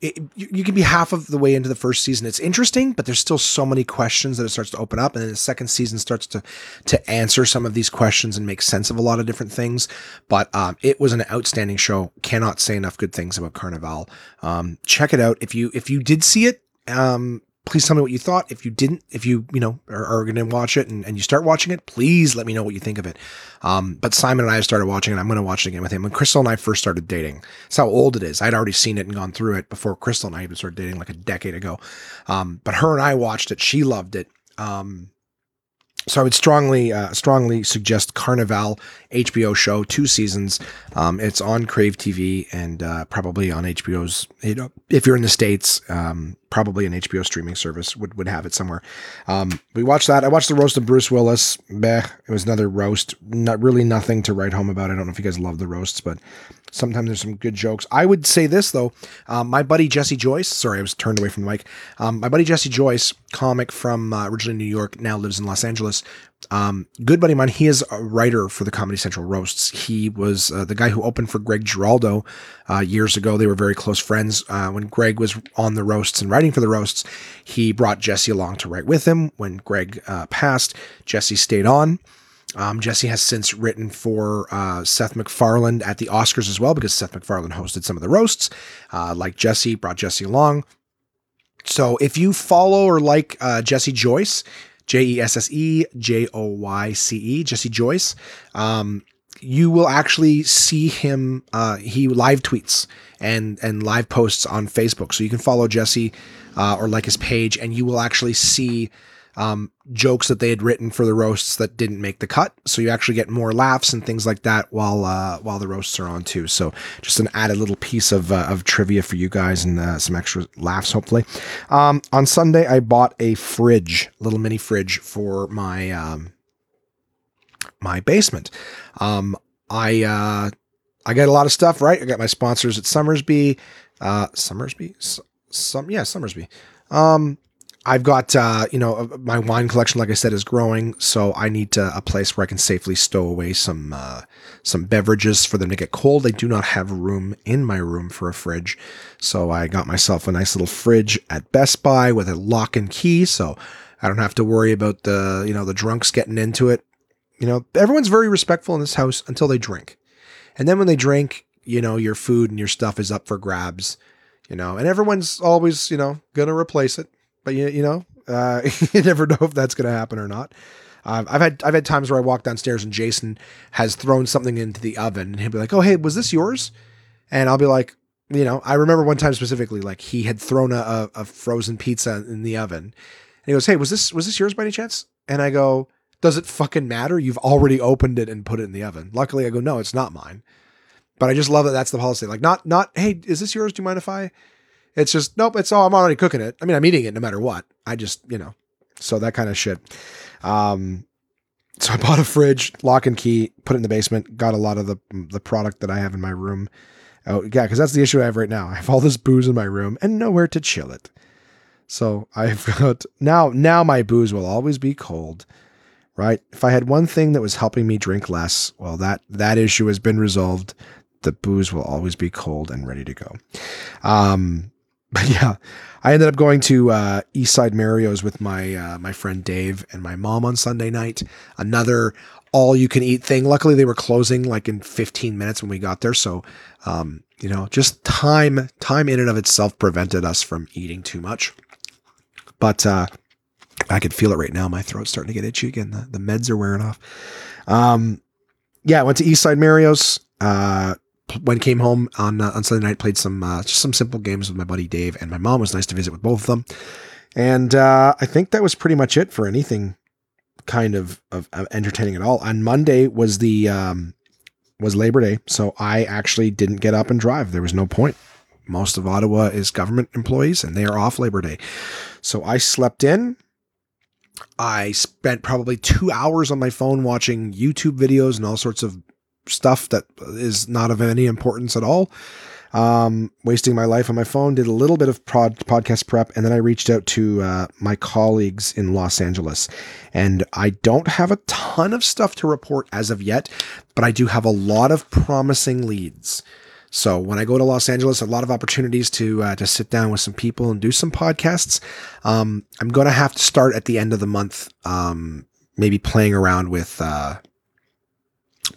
it, you, can be half of the way into the first season. It's interesting, but there's still so many questions that it starts to open up, and then the second season starts to to answer some of these questions and make sense of a lot of different things. But um, it was an outstanding show. Cannot say enough good things about Carnivàle. Um, check it out if you if you did see it. Um, please tell me what you thought. If you didn't, if you, you know, are, are going to watch it and, and you start watching it, please let me know what you think of it. Um, but Simon and I started watching it. I'm going to watch it again with him. When Crystal and I first started dating, that's how old it is. I'd already seen it and gone through it before Crystal and I even started dating like a decade ago. Um, but her and I watched it. She loved it. Um, so I would strongly, uh, strongly suggest Carnivàle HBO show, two seasons. Um, it's on Crave TV and uh, probably on HBO's. You know, if you're in the states, um, probably an HBO streaming service would, would have it somewhere. Um, we watched that. I watched the roast of Bruce Willis. Beh, it was another roast. Not really nothing to write home about. I don't know if you guys love the roasts, but sometimes there's some good jokes. I would say this though, um, my buddy Jesse Joyce. Sorry, I was turned away from the mic. Um, my buddy Jesse Joyce, comic from uh, originally New York, now lives in Los Angeles. Um, good buddy of mine. He is a writer for the Comedy Central roasts. He was uh, the guy who opened for Greg Giraldo uh, years ago. They were very close friends. Uh, when Greg was on the roasts and writing for the roasts, he brought Jesse along to write with him. When Greg uh, passed, Jesse stayed on. Um, Jesse has since written for uh, Seth MacFarlane at the Oscars as well because Seth MacFarlane hosted some of the roasts. Uh, like Jesse, brought Jesse along. So if you follow or like uh, Jesse Joyce, J E S S E J O Y C E, Jesse Joyce, um, you will actually see him. Uh, he live tweets and and live posts on Facebook, so you can follow Jesse uh, or like his page, and you will actually see um, jokes that they had written for the roasts that didn't make the cut. So you actually get more laughs and things like that while uh, while the roasts are on too. So just an added little piece of uh, of trivia for you guys and uh, some extra laughs hopefully. Um, on Sunday I bought a fridge, little mini fridge for my um, my basement. Um, I uh, I got a lot of stuff right. I got my sponsors at Somersby, uh, Somersby, some yeah Somersby. Um, I've got, uh, you know, my wine collection, like I said, is growing. So I need to, a place where I can safely stow away some, uh, some beverages for them to get cold. I do not have room in my room for a fridge. So I got myself a nice little fridge at Best Buy with a lock and key. So I don't have to worry about the, you know, the drunks getting into it. You know, everyone's very respectful in this house until they drink. And then when they drink, you know, your food and your stuff is up for grabs, you know, and everyone's always, you know, to replace it but you, you know, Uh, you never know if that's going to happen or not. I've had I've had times where I walk downstairs and Jason has thrown something into the oven and he'll be like, "Oh, hey, was this yours?" And I'll be like, you know, I remember one time specifically, like he had thrown a, a frozen pizza in the oven, and he goes, "Hey, was this was this yours by any chance?" And I go, "Does it fucking matter? You've already opened it and put it in the oven." Luckily, I go, "No, it's not mine." But I just love that that's the policy. Like, not not, hey, is this yours? Do you mind if I? It's just nope. It's all I'm already cooking it. I mean, I'm eating it no matter what. I just you know, so that kind of shit. Um, so I bought a fridge, lock and key, put it in the basement. Got a lot of the the product that I have in my room. Oh yeah, because that's the issue I have right now. I have all this booze in my room and nowhere to chill it. So I've got now. Now my booze will always be cold, right? If I had one thing that was helping me drink less, well, that that issue has been resolved. The booze will always be cold and ready to go. Um, but yeah, I ended up going to uh, Eastside Mario's with my uh, my friend Dave and my mom on Sunday night. Another all you can eat thing. Luckily, they were closing like in 15 minutes when we got there, so um, you know, just time time in and of itself prevented us from eating too much. But uh, I could feel it right now. My throat's starting to get itchy again. The, the meds are wearing off. Um, yeah, I went to Eastside Mario's. Uh, when came home on uh, on Sunday night, played some uh, just some simple games with my buddy Dave and my mom. Was nice to visit with both of them, and uh, I think that was pretty much it for anything kind of, of, of entertaining at all. On Monday was the um, was Labor Day, so I actually didn't get up and drive. There was no point. Most of Ottawa is government employees, and they are off Labor Day, so I slept in. I spent probably two hours on my phone watching YouTube videos and all sorts of stuff that is not of any importance at all. Um, wasting my life on my phone, did a little bit of prod, podcast prep, and then I reached out to uh, my colleagues in Los Angeles. And I don't have a ton of stuff to report as of yet, but I do have a lot of promising leads. So when I go to Los Angeles, a lot of opportunities to uh, to sit down with some people and do some podcasts. Um, I'm going to have to start at the end of the month, um, maybe playing around with uh,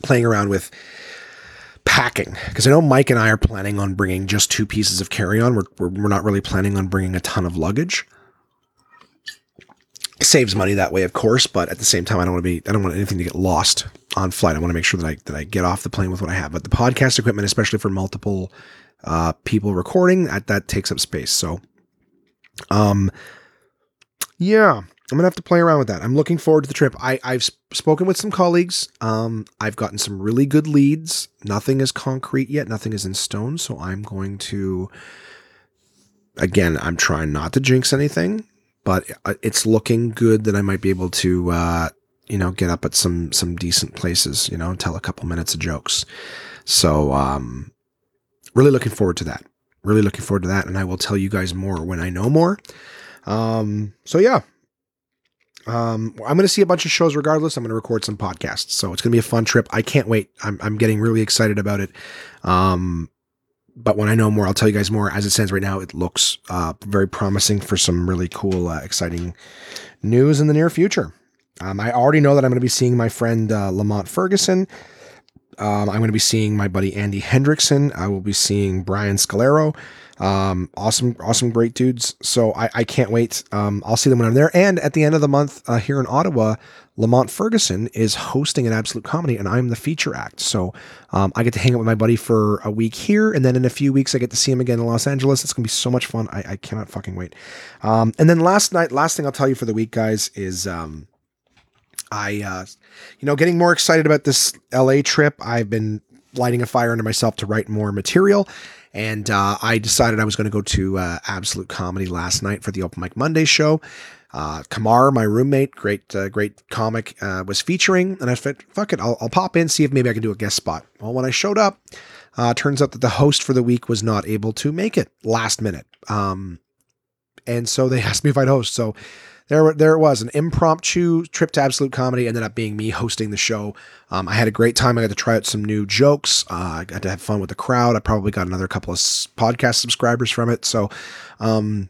playing around with packing because I know Mike and I are planning on bringing just two pieces of carry on. We're, we're, we're not really planning on bringing a ton of luggage. It saves money that way, of course, but at the same time, I don't want to be, I don't want anything to get lost on flight. I want to make sure that I, that I get off the plane with what I have. But the podcast equipment, especially for multiple uh, people recording, that, that takes up space. So, um, yeah, I'm gonna have to play around with that. I'm looking forward to the trip. I, I've spoken with some colleagues. Um, I've gotten some really good leads. Nothing is concrete yet. Nothing is in stone. So I'm going to. Again, I'm trying not to jinx anything, but uh, it's looking good that I might be able to, uh, you know, get up at some some decent places. You know, tell a couple minutes of jokes. So, um, really looking forward to that. Really looking forward to that, and I will tell you guys more when I know more. Um, so yeah, um, I'm going to see a bunch of shows regardless. I'm going to record some podcasts. So it's going to be a fun trip. I can't wait. I'm, I'm getting really excited about it. Um, but when I know more, I'll tell you guys more. As it stands right now, it looks uh, very promising for some really cool, uh, exciting news in the near future. Um, I already know that I'm going to be seeing my friend uh, Lamont Ferguson. Um, I'm going to be seeing my buddy Andy Hendrickson. I will be seeing Brian Scolaro. Um, awesome, awesome, great dudes. So I, I can't wait. Um, I'll see them when I'm there. And at the end of the month uh, here in Ottawa, Lamont Ferguson is hosting an absolute comedy, and I'm the feature act. So um, I get to hang out with my buddy for a week here, and then in a few weeks I get to see him again in Los Angeles. It's gonna be so much fun. I, I cannot fucking wait. Um, and then last night, last thing I'll tell you for the week, guys, is um, I, uh, you know, getting more excited about this LA trip. I've been lighting a fire under myself to write more material. And uh, I decided I was going to go to uh, Absolute Comedy last night for the Open Mic Monday show. Uh, Kamar, my roommate, great, uh, great comic, uh, was featuring, and I said, "Fuck it, I'll, I'll, pop in, see if maybe I can do a guest spot." Well, when I showed up, uh, turns out that the host for the week was not able to make it last minute, um, and so they asked me if I'd host. So there, there it was, an impromptu trip to Absolute Comedy. Ended up being me hosting the show. Um, I had a great time. I got to try out some new jokes. Uh, I got to have fun with the crowd. I probably got another couple of podcast subscribers from it. So, um,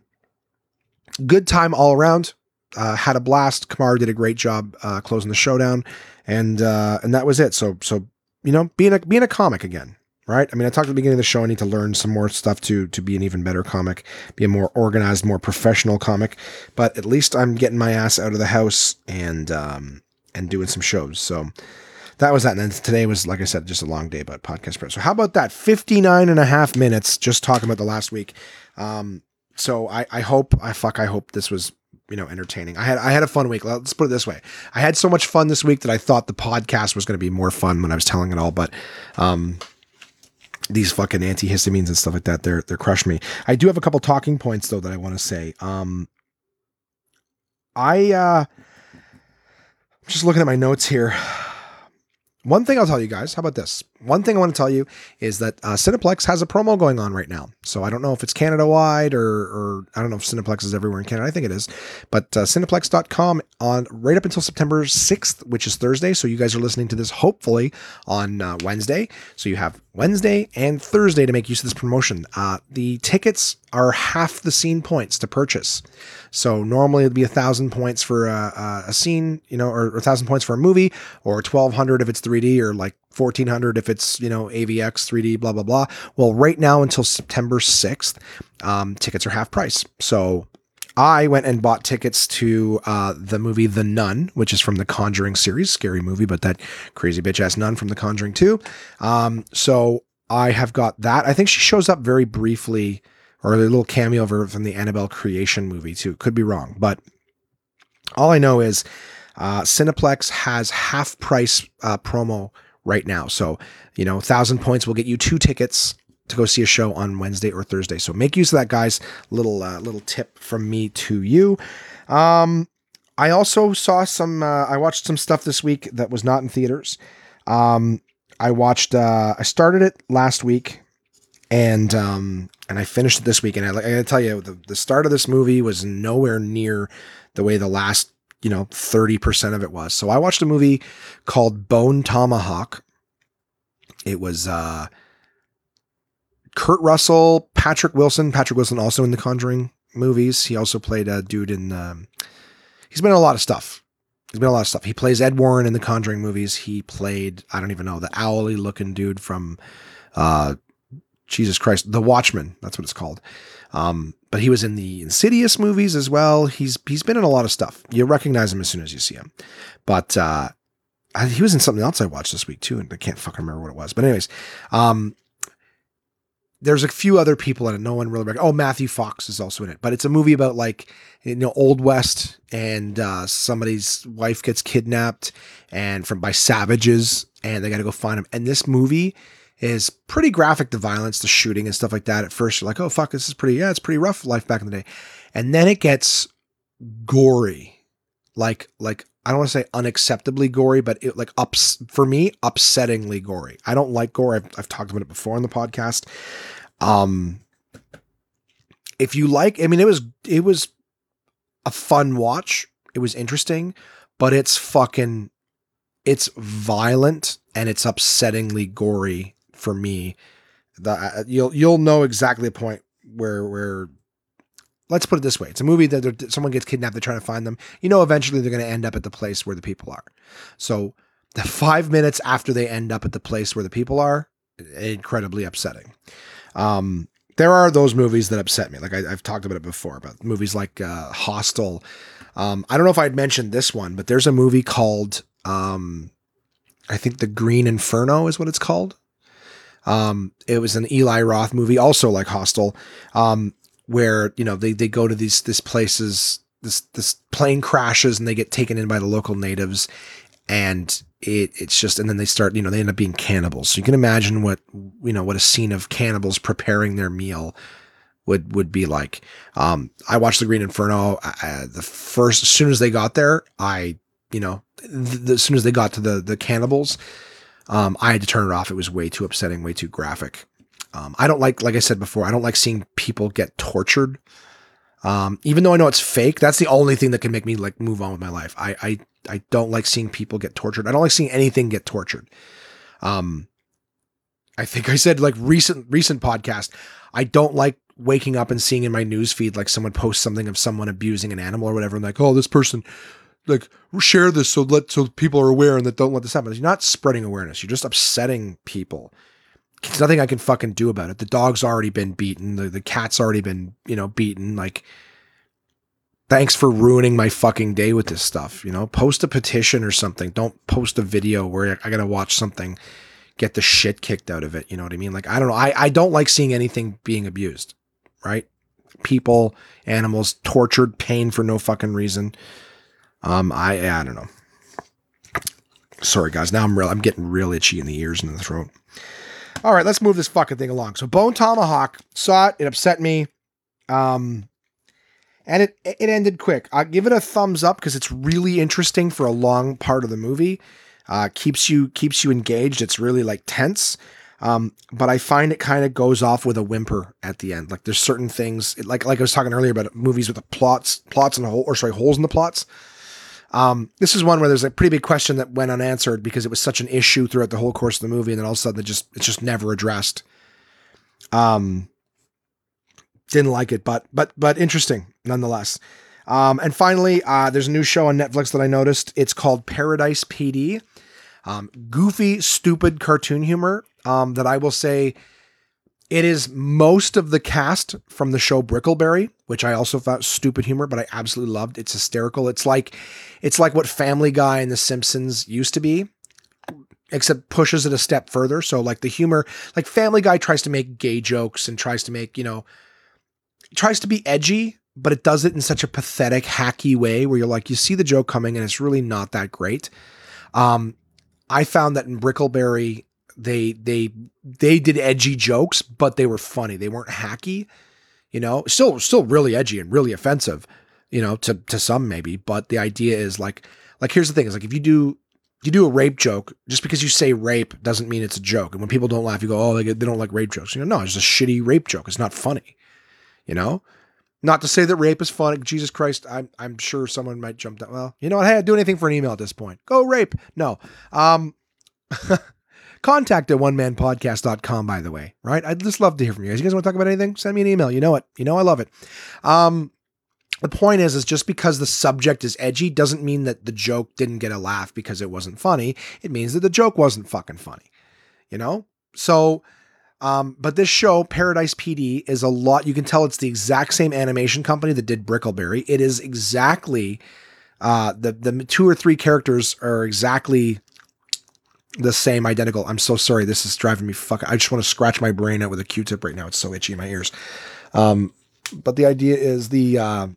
good time all around. Uh, had a blast. Kamar did a great job uh, closing the showdown, and uh, and that was it. So so you know, being a being a comic again, right? I mean, I talked at the beginning of the show. I need to learn some more stuff to to be an even better comic, be a more organized, more professional comic. But at least I'm getting my ass out of the house and um, and doing some shows. So that was that. And then today was, like I said, just a long day about podcast prep. So how about that? 59 and a half minutes just talking about the last week. Um, so I, I hope, I fuck, I hope this was you know entertaining. I had I had a fun week. Let's put it this way: I had so much fun this week that I thought the podcast was going to be more fun when I was telling it all. But um, these fucking antihistamines and stuff like that, they're they're crushing me. I do have a couple talking points though that I want to say. Um, I uh, just looking at my notes here. One thing I'll tell you guys, how about this? One thing I want to tell you is that uh, Cineplex has a promo going on right now. So I don't know if it's Canada wide or, or I don't know if Cineplex is everywhere in Canada. I think it is. But uh, Cineplex.com on right up until September 6th, which is Thursday. So you guys are listening to this hopefully on uh, Wednesday. So you have Wednesday and Thursday to make use of this promotion. Uh, the tickets are half the scene points to purchase. So normally it'd be a thousand points for a, a scene, you know, or a thousand points for a movie, or twelve hundred if it's 3D, or like fourteen hundred if it's you know AVX 3D, blah blah blah. Well, right now until September sixth, um, tickets are half price. So I went and bought tickets to uh, the movie The Nun, which is from the Conjuring series, scary movie, but that crazy bitch ass nun from The Conjuring 2. Um, so I have got that. I think she shows up very briefly or a little cameo from the Annabelle creation movie too. Could be wrong, but all I know is uh, Cineplex has half price uh, promo right now. So you know, thousand points will get you two tickets to go see a show on Wednesday or Thursday. So make use of that, guys. Little uh, little tip from me to you. Um, I also saw some. Uh, I watched some stuff this week that was not in theaters. Um, I watched. Uh, I started it last week, and um, and I finished it this week. And I, I gotta tell you, the, the start of this movie was nowhere near the way the last you know 30% of it was. So I watched a movie called Bone Tomahawk. It was uh Kurt Russell, Patrick Wilson, Patrick Wilson also in the Conjuring movies. He also played a dude in um, he's been in a lot of stuff. He's been in a lot of stuff. He plays Ed Warren in the Conjuring movies. He played, I don't even know, the owly looking dude from uh Jesus Christ, The Watchmen. That's what it's called. Um, but he was in the Insidious movies as well. He's he's been in a lot of stuff. You recognize him as soon as you see him. But uh, I, he was in something else I watched this week too, and I can't fucking remember what it was. But anyways, um, there's a few other people in it. No one really. Rec- oh, Matthew Fox is also in it. But it's a movie about like you know old west, and uh, somebody's wife gets kidnapped and from by savages, and they got to go find him. And this movie is pretty graphic the violence, the shooting and stuff like that. At first, you're like, oh fuck, this is pretty, yeah, it's pretty rough life back in the day. And then it gets gory. Like, like I don't want to say unacceptably gory, but it like ups for me, upsettingly gory. I don't like gore. I've, I've talked about it before on the podcast. Um, if you like, I mean, it was it was a fun watch. It was interesting, but it's fucking, it's violent and it's upsettingly gory for me. Uh, you'll you'll know exactly the point where where let's put it this way it's a movie that someone gets kidnapped they're trying to find them you know eventually they're going to end up at the place where the people are. So the five minutes after they end up at the place where the people are incredibly upsetting. Um, there are those movies that upset me like I, have talked about it before about movies like uh, hostel. Um, i don't know if i'd mentioned this one but there's a movie called um, i think the green inferno is what it's called um, it was an Eli Roth movie, also like Hostel, um, where you know they they go to these this places, this this plane crashes and they get taken in by the local natives, and it it's just and then they start you know they end up being cannibals. So you can imagine what you know what a scene of cannibals preparing their meal would would be like. Um, I watched The Green Inferno. Uh, the first as soon as they got there, I you know th- as soon as they got to the the cannibals um, I had to turn it off. It was way too upsetting, way too graphic. Um, I don't like, like I said before, I don't like seeing people get tortured. Um, even though I know it's fake, that's the only thing that can make me like move on with my life. I, I, I don't like seeing people get tortured. I don't like seeing anything get tortured. Um, I think I said like recent, recent podcast. I don't like waking up and seeing in my news feed like someone posts something of someone abusing an animal or whatever. And like, oh, this person like share this so let so people are aware and that don't let this happen. You're not spreading awareness. You're just upsetting people. there's nothing I can fucking do about it. The dog's already been beaten. The the cat's already been, you know, beaten. Like, thanks for ruining my fucking day with this stuff. You know, post a petition or something. Don't post a video where I gotta watch something get the shit kicked out of it. You know what I mean? Like, I don't know. I, I don't like seeing anything being abused, right? People, animals tortured, pain for no fucking reason. Um, I I don't know. Sorry guys, now I'm real I'm getting real itchy in the ears and the throat. All right, let's move this fucking thing along. So Bone Tomahawk saw it, it upset me. Um and it it ended quick. I give it a thumbs up because it's really interesting for a long part of the movie. Uh, keeps you keeps you engaged. It's really like tense. Um, but I find it kind of goes off with a whimper at the end. Like there's certain things, like like I was talking earlier about movies with the plots, plots and hole, or sorry, holes in the plots. Um, this is one where there's a pretty big question that went unanswered because it was such an issue throughout the whole course of the movie, and then all of a sudden it just it's just never addressed. Um, didn't like it, but but but interesting nonetheless. Um, and finally, uh, there's a new show on Netflix that I noticed. It's called Paradise PD. Um, goofy, stupid cartoon humor um, that I will say it is most of the cast from the show Brickleberry, which I also thought stupid humor, but I absolutely loved. It's hysterical. It's like it's like what Family Guy and The Simpsons used to be, except pushes it a step further. So like the humor, like Family Guy tries to make gay jokes and tries to make, you know, tries to be edgy, but it does it in such a pathetic, hacky way where you're like, you see the joke coming and it's really not that great. Um, I found that in Brickleberry, they they they did edgy jokes, but they were funny. They weren't hacky, you know. Still still really edgy and really offensive, you know, to to some maybe. But the idea is like like here's the thing: is like if you do you do a rape joke, just because you say rape doesn't mean it's a joke. And when people don't laugh, you go, oh, they, they don't like rape jokes. You know, no, it's just a shitty rape joke. It's not funny, you know. Not to say that rape is funny. Jesus Christ, I'm I'm sure someone might jump down. Well, you know what? Hey, I'd do anything for an email at this point. Go rape. No. Um Contact at onemanpodcast.com, by the way, right? I'd just love to hear from you guys. You guys want to talk about anything? Send me an email. You know it. You know I love it. Um, the point is, is just because the subject is edgy doesn't mean that the joke didn't get a laugh because it wasn't funny. It means that the joke wasn't fucking funny. You know? So, um, but this show, Paradise PD, is a lot. You can tell it's the exact same animation company that did Brickleberry. It is exactly uh, the the two or three characters are exactly the same identical. I'm so sorry. This is driving me fuck. I just want to scratch my brain out with a Q-tip right now. It's so itchy in my ears. Um, but the idea is the uh,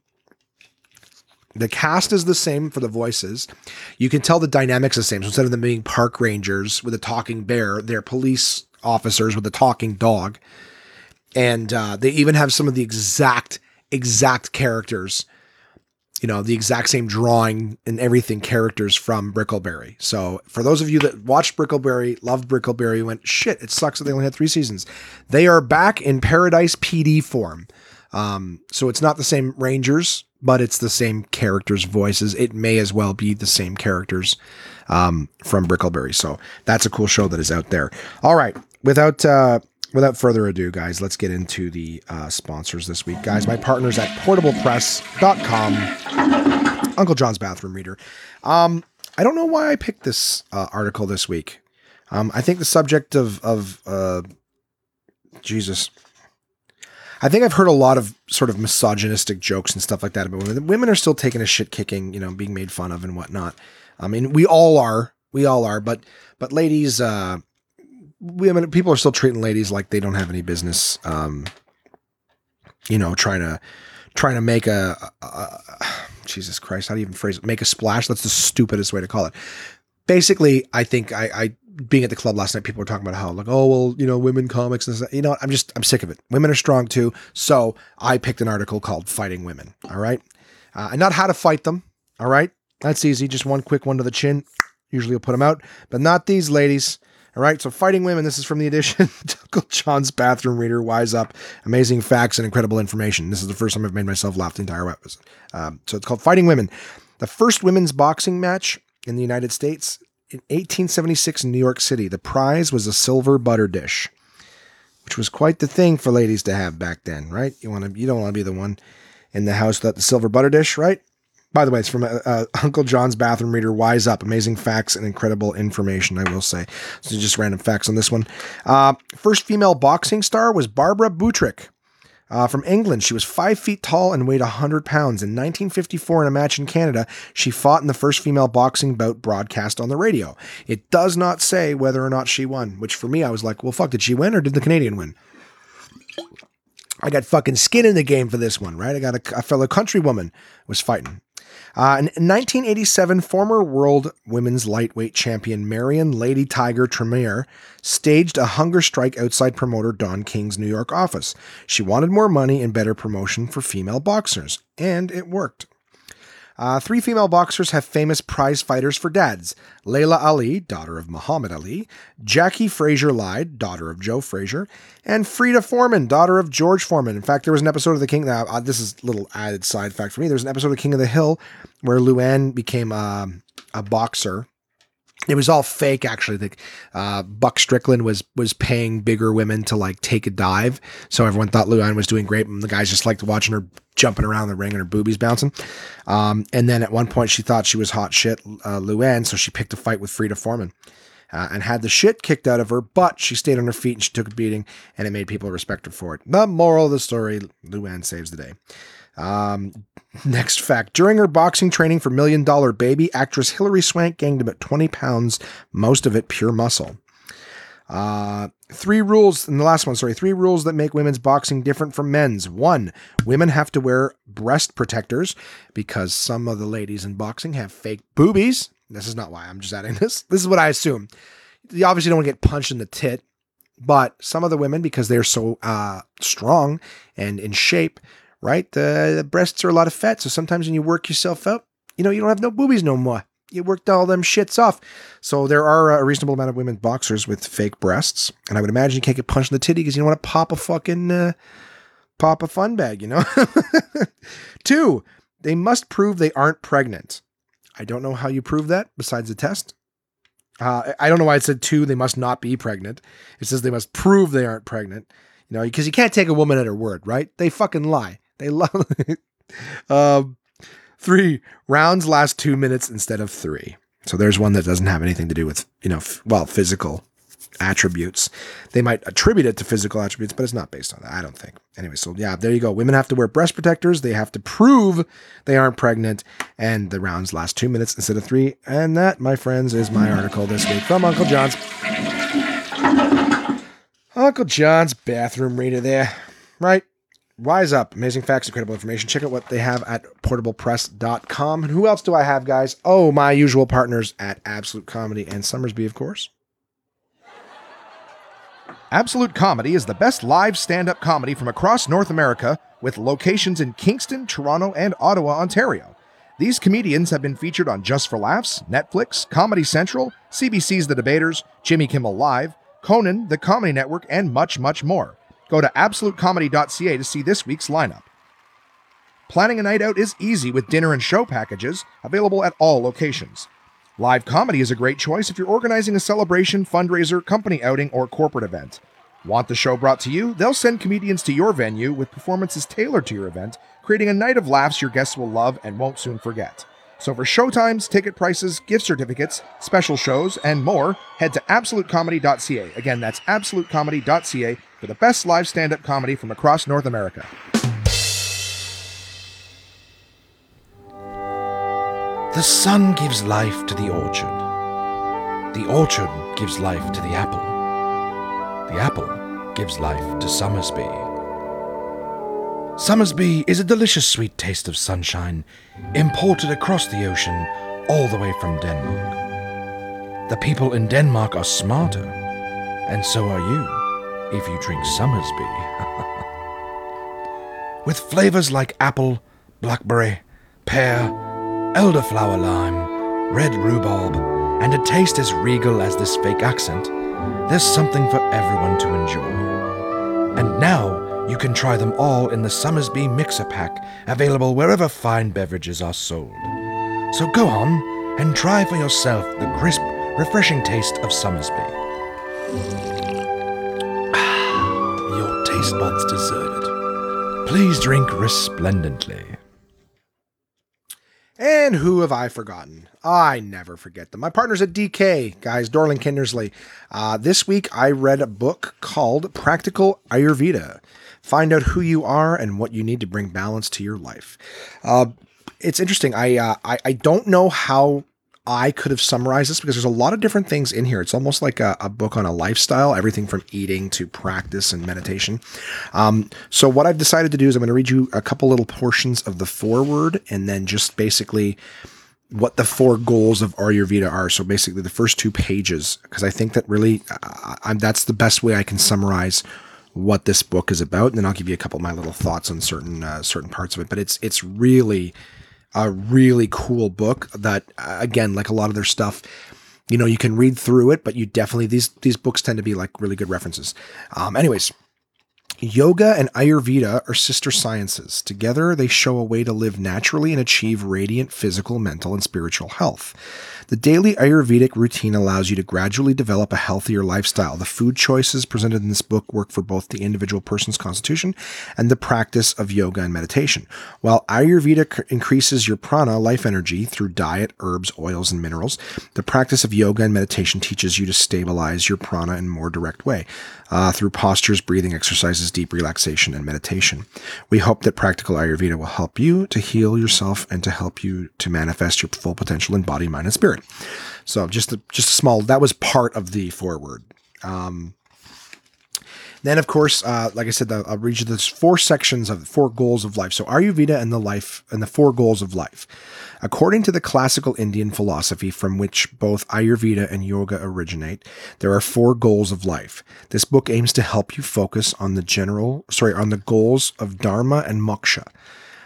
the cast is the same for the voices. You can tell the dynamics the same. So instead of them being park rangers with a talking bear, they're police officers with a talking dog, and uh, they even have some of the exact exact characters you know, the exact same drawing and everything characters from Brickleberry. So for those of you that watched Brickleberry, loved Brickleberry, went, shit, it sucks that they only had three seasons. They are back in Paradise PD form. Um, so it's not the same Rangers, but it's the same characters' voices. It may as well be the same characters um, from Brickleberry. So that's a cool show that is out there. All right. Without uh, without further ado, guys, let's get into the uh, sponsors this week. Guys, my partners at portablepress.com, Uncle John's Bathroom Reader. Um, I don't know why I picked this uh, article this week. Um, I think the subject of, of uh, Jesus. I think I've heard a lot of sort of misogynistic jokes and stuff like that about women. Women are still taking a shit kicking, you know, being made fun of and whatnot. I mean, we all are, we all are, but but ladies, uh, women people are still treating ladies like they don't have any business um you know trying to trying to make a, a, a jesus christ how do you even phrase it? Make a splash? That's the stupidest way to call it. Basically i think i i being at the club last night people were talking about how like oh well you know women comics and you know what? I'm just i'm sick of it. Women are strong too. So i picked an article called fighting women all right? Uh, and not how to fight them all right? That's easy. Just one quick one to the chin. Usually you'll put them out. But not these ladies all right, so Fighting Women, this is from the edition Uncle John's Bathroom Reader, Wise Up, Amazing Facts and Incredible Information. This is the first time I've made myself laugh the entire episode. Um, so it's called Fighting Women. The first women's boxing match in the United States in 1876 in New York City. The prize was a silver butter dish, which was quite the thing for ladies to have back then, right? You want to, you don't want to be the one in the house without the silver butter dish, right? By the way, it's from uh, uh, Uncle John's bathroom reader. Wise up, amazing facts and incredible information. I will say. So just random facts on this one. Uh, first female boxing star was Barbara Buttrick. Uh, from England, she was five feet tall and weighed 100 pounds. In 1954, in a match in Canada, she fought in the first female boxing bout broadcast on the radio. It does not say whether or not she won, which for me, I was like, well, fuck, did she win or did the Canadian win? I got fucking skin in the game for this one, right? I got a, a fellow countrywoman was fighting. Uh, in 1987, former world women's lightweight champion Marian Lady Tyger Trimiar staged a hunger strike outside promoter Don King's New York office. She wanted more money and better promotion for female boxers, and it worked. Uh, three female boxers have famous prize fighters for dads Laila Ali, daughter of Muhammad Ali, Jacqui Frazier-Lyde, daughter of Joe Frazier, and Freeda Foreman, daughter of George Foreman. In fact, there was an episode of The King. Uh, this is a little added side fact for me. There's an episode of King of the Hill where Luann became uh, a boxer it was all fake actually the uh, buck strickland was was paying bigger women to like take a dive so everyone thought luann was doing great and the guys just liked watching her jumping around the ring and her boobies bouncing um, and then at one point she thought she was hot shit uh, luann so she picked a fight with Freeda Foreman uh, and had the shit kicked out of her, but she stayed on her feet and she took a beating, and it made people respect her for it. The moral of the story Luann saves the day. Um, next fact during her boxing training for Million Dollar Baby, actress Hilary Swank gained about 20 pounds, most of it pure muscle. Uh, three rules, and the last one, sorry, three rules that make women's boxing different from men's. One, women have to wear breast protectors because some of the ladies in boxing have fake boobies. This is not why I'm just adding this. This is what I assume. You obviously don't want to get punched in the tit, but some of the women, because they're so uh, strong and in shape, right? Uh, the breasts are a lot of fat, so sometimes when you work yourself out, you know, you don't have no boobies no more. You worked all them shits off. So there are a reasonable amount of women boxers with fake breasts, and I would imagine you can't get punched in the titty because you don't want to pop a fucking uh, pop a fun bag, you know. Two, they must prove they aren't pregnant. I don't know how you prove that besides the test. Uh, I don't know why it said two. They must not be pregnant. It says they must prove they aren't pregnant. You know, because you can't take a woman at her word, right? They fucking lie. They love it. Um, three rounds last two minutes instead of three. So there's one that doesn't have anything to do with, you know, f- well, physical attributes. They might attribute it to physical attributes, but it's not based on that, I don't think. Anyway, so yeah, there you go. Women have to wear breast protectors. They have to prove they aren't pregnant, and the rounds last two minutes instead of three. And that, my friends, is my article this week from Uncle John's. Uncle John's bathroom reader there, right? Wise up. Amazing facts, incredible information. Check out what they have at portablepress.com. And who else do I have, guys? Oh, my usual partners at Absolute Comedy and Somersby, of course. Absolute Comedy is the best live stand up comedy from across North America with locations in Kingston, Toronto, and Ottawa, Ontario. These comedians have been featured on Just for Laughs, Netflix, Comedy Central, CBC's The Debaters, Jimmy Kimmel Live, Conan, The Comedy Network, and much, much more. Go to absolutecomedy.ca to see this week's lineup. Planning a night out is easy with dinner and show packages available at all locations. Live comedy is a great choice if you're organizing a celebration, fundraiser, company outing, or corporate event. Want the show brought to you? They'll send comedians to your venue with performances tailored to your event, creating a night of laughs your guests will love and won't soon forget. So for showtimes, ticket prices, gift certificates, special shows, and more, head to absolutecomedy.ca. Again, that's absolutecomedy.ca for the best live stand up comedy from across North America. The sun gives life to the orchard. The orchard gives life to the apple. The apple gives life to Somersby. Somersby is a delicious sweet taste of sunshine, imported across the ocean all the way from Denmark. The people in Denmark are smarter, and so are you if you drink Somersby. With flavors like apple, blackberry, pear, elderflower lime, red rhubarb, and a taste as regal as this fake accent, there's something for everyone to enjoy. And now you can try them all in the Somersby Mixer Pack, available wherever fine beverages are sold. So go on and try for yourself the crisp, refreshing taste of Somersby. Your taste buds deserve it. Please drink resplendently. And who have I forgotten? I never forget them. My partners at DK, guys, Dorling Kindersley. Uh, this week I read a book called Practical Ayurveda. Find out who you are and what you need to bring balance to your life. Uh, it's interesting. I, uh, I I don't know how I could have summarized this because there's a lot of different things in here. It's almost like a, a book on a lifestyle, everything from eating to practice and meditation. Um, so, what I've decided to do is I'm going to read you a couple little portions of the foreword and then just basically what the four goals of Ayurveda are. So, basically, the first two pages, because I think that really uh, that's the best way I can summarize what this book is about. And then I'll give you a couple of my little thoughts on certain uh, certain parts of it. But it's it's really a really cool book that uh, again like a lot of their stuff you know you can read through it but you definitely these these books tend to be like really good references um anyways Yoga and Ayurveda are sister sciences. Together, they show a way to live naturally and achieve radiant physical, mental, and spiritual health. The daily Ayurvedic routine allows you to gradually develop a healthier lifestyle. The food choices presented in this book work for both the individual person's constitution and the practice of yoga and meditation. While Ayurveda increases your prana, life energy, through diet, herbs, oils, and minerals, the practice of yoga and meditation teaches you to stabilize your prana in a more direct way uh, through postures, breathing exercises, deep relaxation, and meditation. We hope that practical Ayurveda will help you to heal yourself and to help you to manifest your full potential in body, mind, and spirit. So just a, just a small that was part of the foreword. Um, then, of course, uh, like I said, I'll read you those four sections of four goals of life. So Ayurveda and the life and the four goals of life. According to the classical Indian philosophy from which both Ayurveda and yoga originate, there are four goals of life. This book aims to help you focus on the general, sorry, on the goals of dharma and moksha.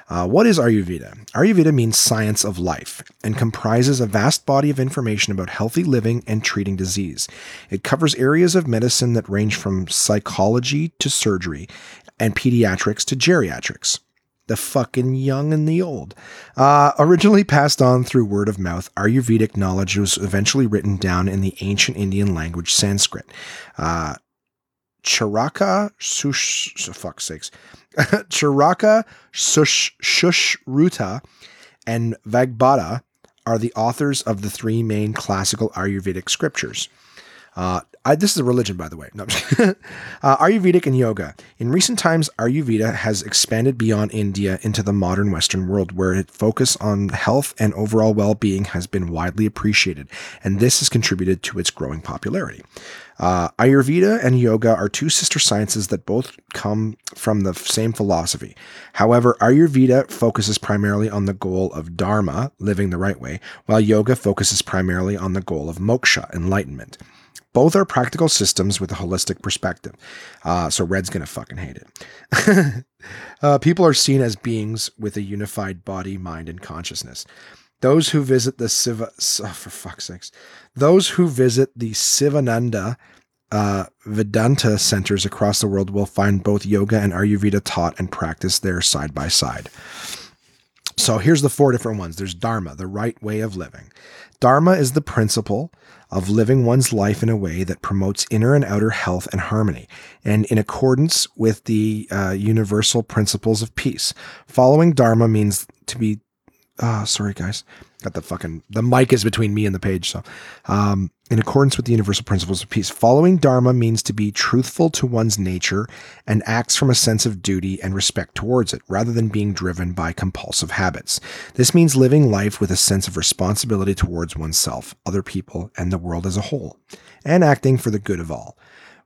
Uh, what is Ayurveda? Ayurveda means science of life and comprises a vast body of information about healthy living and treating disease. It covers areas of medicine that range from psychology to surgery and pediatrics to geriatrics. The fucking young and the old. Uh, originally passed on through word of mouth, Ayurvedic knowledge was eventually written down in the ancient Indian language Sanskrit. Uh, Charaka, sush, for fuck's sakes. Charaka Sushruta and Vagbhata are the authors of the three main classical Ayurvedic scriptures. Uh, I, this is a religion, by the way. No, uh, Ayurvedic and yoga. In recent times, Ayurveda has expanded beyond India into the modern Western world, where its focus on health and overall well being has been widely appreciated, and this has contributed to its growing popularity. Uh, Ayurveda and yoga are two sister sciences that both come from the same philosophy. However, Ayurveda focuses primarily on the goal of dharma, living the right way, while yoga focuses primarily on the goal of moksha, enlightenment. Both are practical systems with a holistic perspective. Uh, so Red's to fucking hate it. uh, people are seen as beings with a unified body, mind, and consciousness. Those who visit the Siva, oh, for fuck's sakes, those who visit the Sivananda uh, Vedanta centers across the world will find both yoga and Ayurveda taught and practiced there side by side. So here's the four different ones. There's Dharma, the right way of living. Dharma is the principle of living one's life in a way that promotes inner and outer health and harmony, and in accordance with the uh, universal principles of peace. Following Dharma means to be oh, sorry guys. Got the fucking the mic is between me and the page. So, um, in accordance with the universal principles of peace, following dharma means to be truthful to one's nature and acts from a sense of duty and respect towards it, rather than being driven by compulsive habits. This means living life with a sense of responsibility towards oneself, other people, and the world as a whole, and acting for the good of all.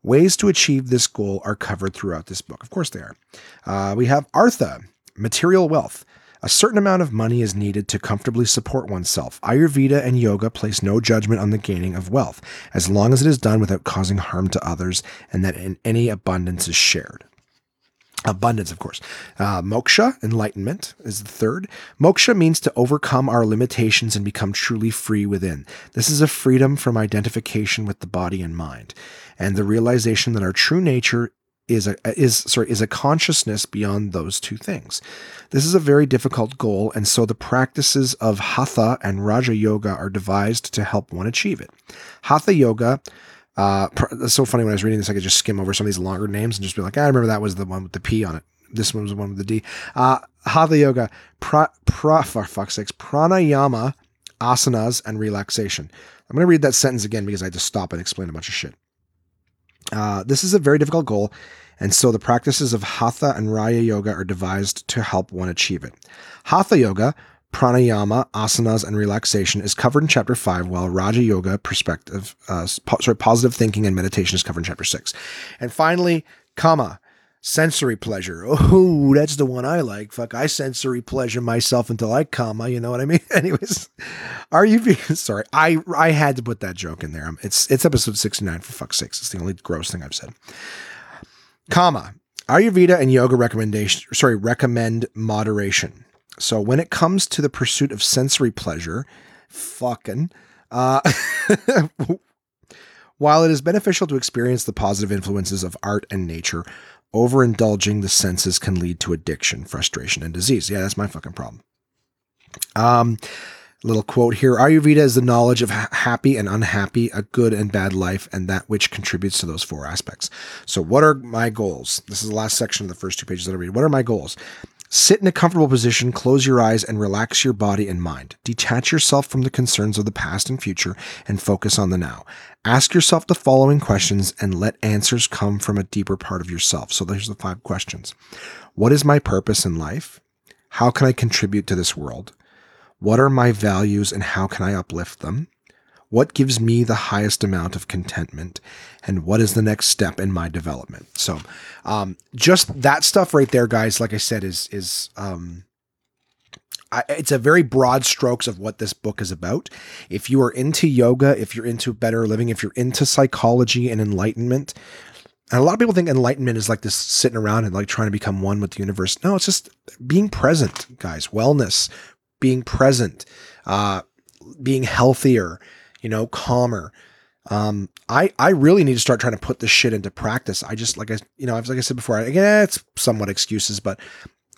Ways to achieve this goal are covered throughout this book. Of course, they are. Uh, we have Artha, material wealth. A certain amount of money is needed to comfortably support oneself. Ayurveda and yoga place no judgment on the gaining of wealth, as long as it is done without causing harm to others and that in any abundance is shared. Abundance, of course. Uh, moksha, enlightenment, is the third. Moksha means to overcome our limitations and become truly free within. This is a freedom from identification with the body and mind, and the realization that our true nature is a is sorry is a consciousness beyond those two things. This is a very difficult goal, and so the practices of hatha and raja yoga are devised to help one achieve it. Hatha yoga. Uh, it's so funny when I was reading this, I could just skim over some of these longer names and just be like, ah, I remember that was the one with the P on it. This one was the one with the D. Uh, Hatha Yoga, pra, pra, for fuck's sakes, pranayama, asanas, and relaxation. I'm going to read that sentence again because I had to stop and explain a bunch of shit. Uh, this is a very difficult goal, and so the practices of Hatha and Raja Yoga are devised to help one achieve it. Hatha Yoga, pranayama, asanas, and relaxation is covered in chapter 5, while Raja Yoga, perspective, uh, po- sorry, positive thinking and meditation is covered in chapter 6. And finally, Kama, sensory pleasure. Oh, that's the one I like. Fuck, I sensory pleasure myself until I comma. You know what I mean? Anyways, are you being sorry? I I had to put that joke in there. It's it's episode sixty nine for fuck's sakes. It's the only gross thing I've said. Comma. Ayurveda and yoga recommendation. Sorry, recommend moderation. So when it comes to the pursuit of sensory pleasure, fucking. Uh, While it is beneficial to experience the positive influences of art and nature, overindulging the senses can lead to addiction, frustration, and disease. Yeah, that's my fucking problem. Um, little quote here Ayurveda is the knowledge of ha- happy and unhappy, a good and bad life, and that which contributes to those four aspects. So, what are my goals? This is the last section of the first two pages that I read. What are my goals? Sit in a comfortable position, close your eyes, and relax your body and mind. Detach yourself from the concerns of the past and future and focus on the now. Ask yourself the following questions and let answers come from a deeper part of yourself. So, there's the five questions What is my purpose in life? How can I contribute to this world? What are my values and how can I uplift them? What gives me the highest amount of contentment? And what is the next step in my development? So, um, just that stuff right there, guys, like I said, is, is, um, I, it's a very broad strokes of what this book is about. If you are into yoga, if you're into better living, if you're into psychology and enlightenment, and a lot of people think enlightenment is like this sitting around and like trying to become one with the universe. No, it's just being present, guys. Wellness, being present, uh, being healthier, you know, calmer. Um, I I really need to start trying to put this shit into practice. I just like I you know, I've like I said before, I, again, it's somewhat excuses, but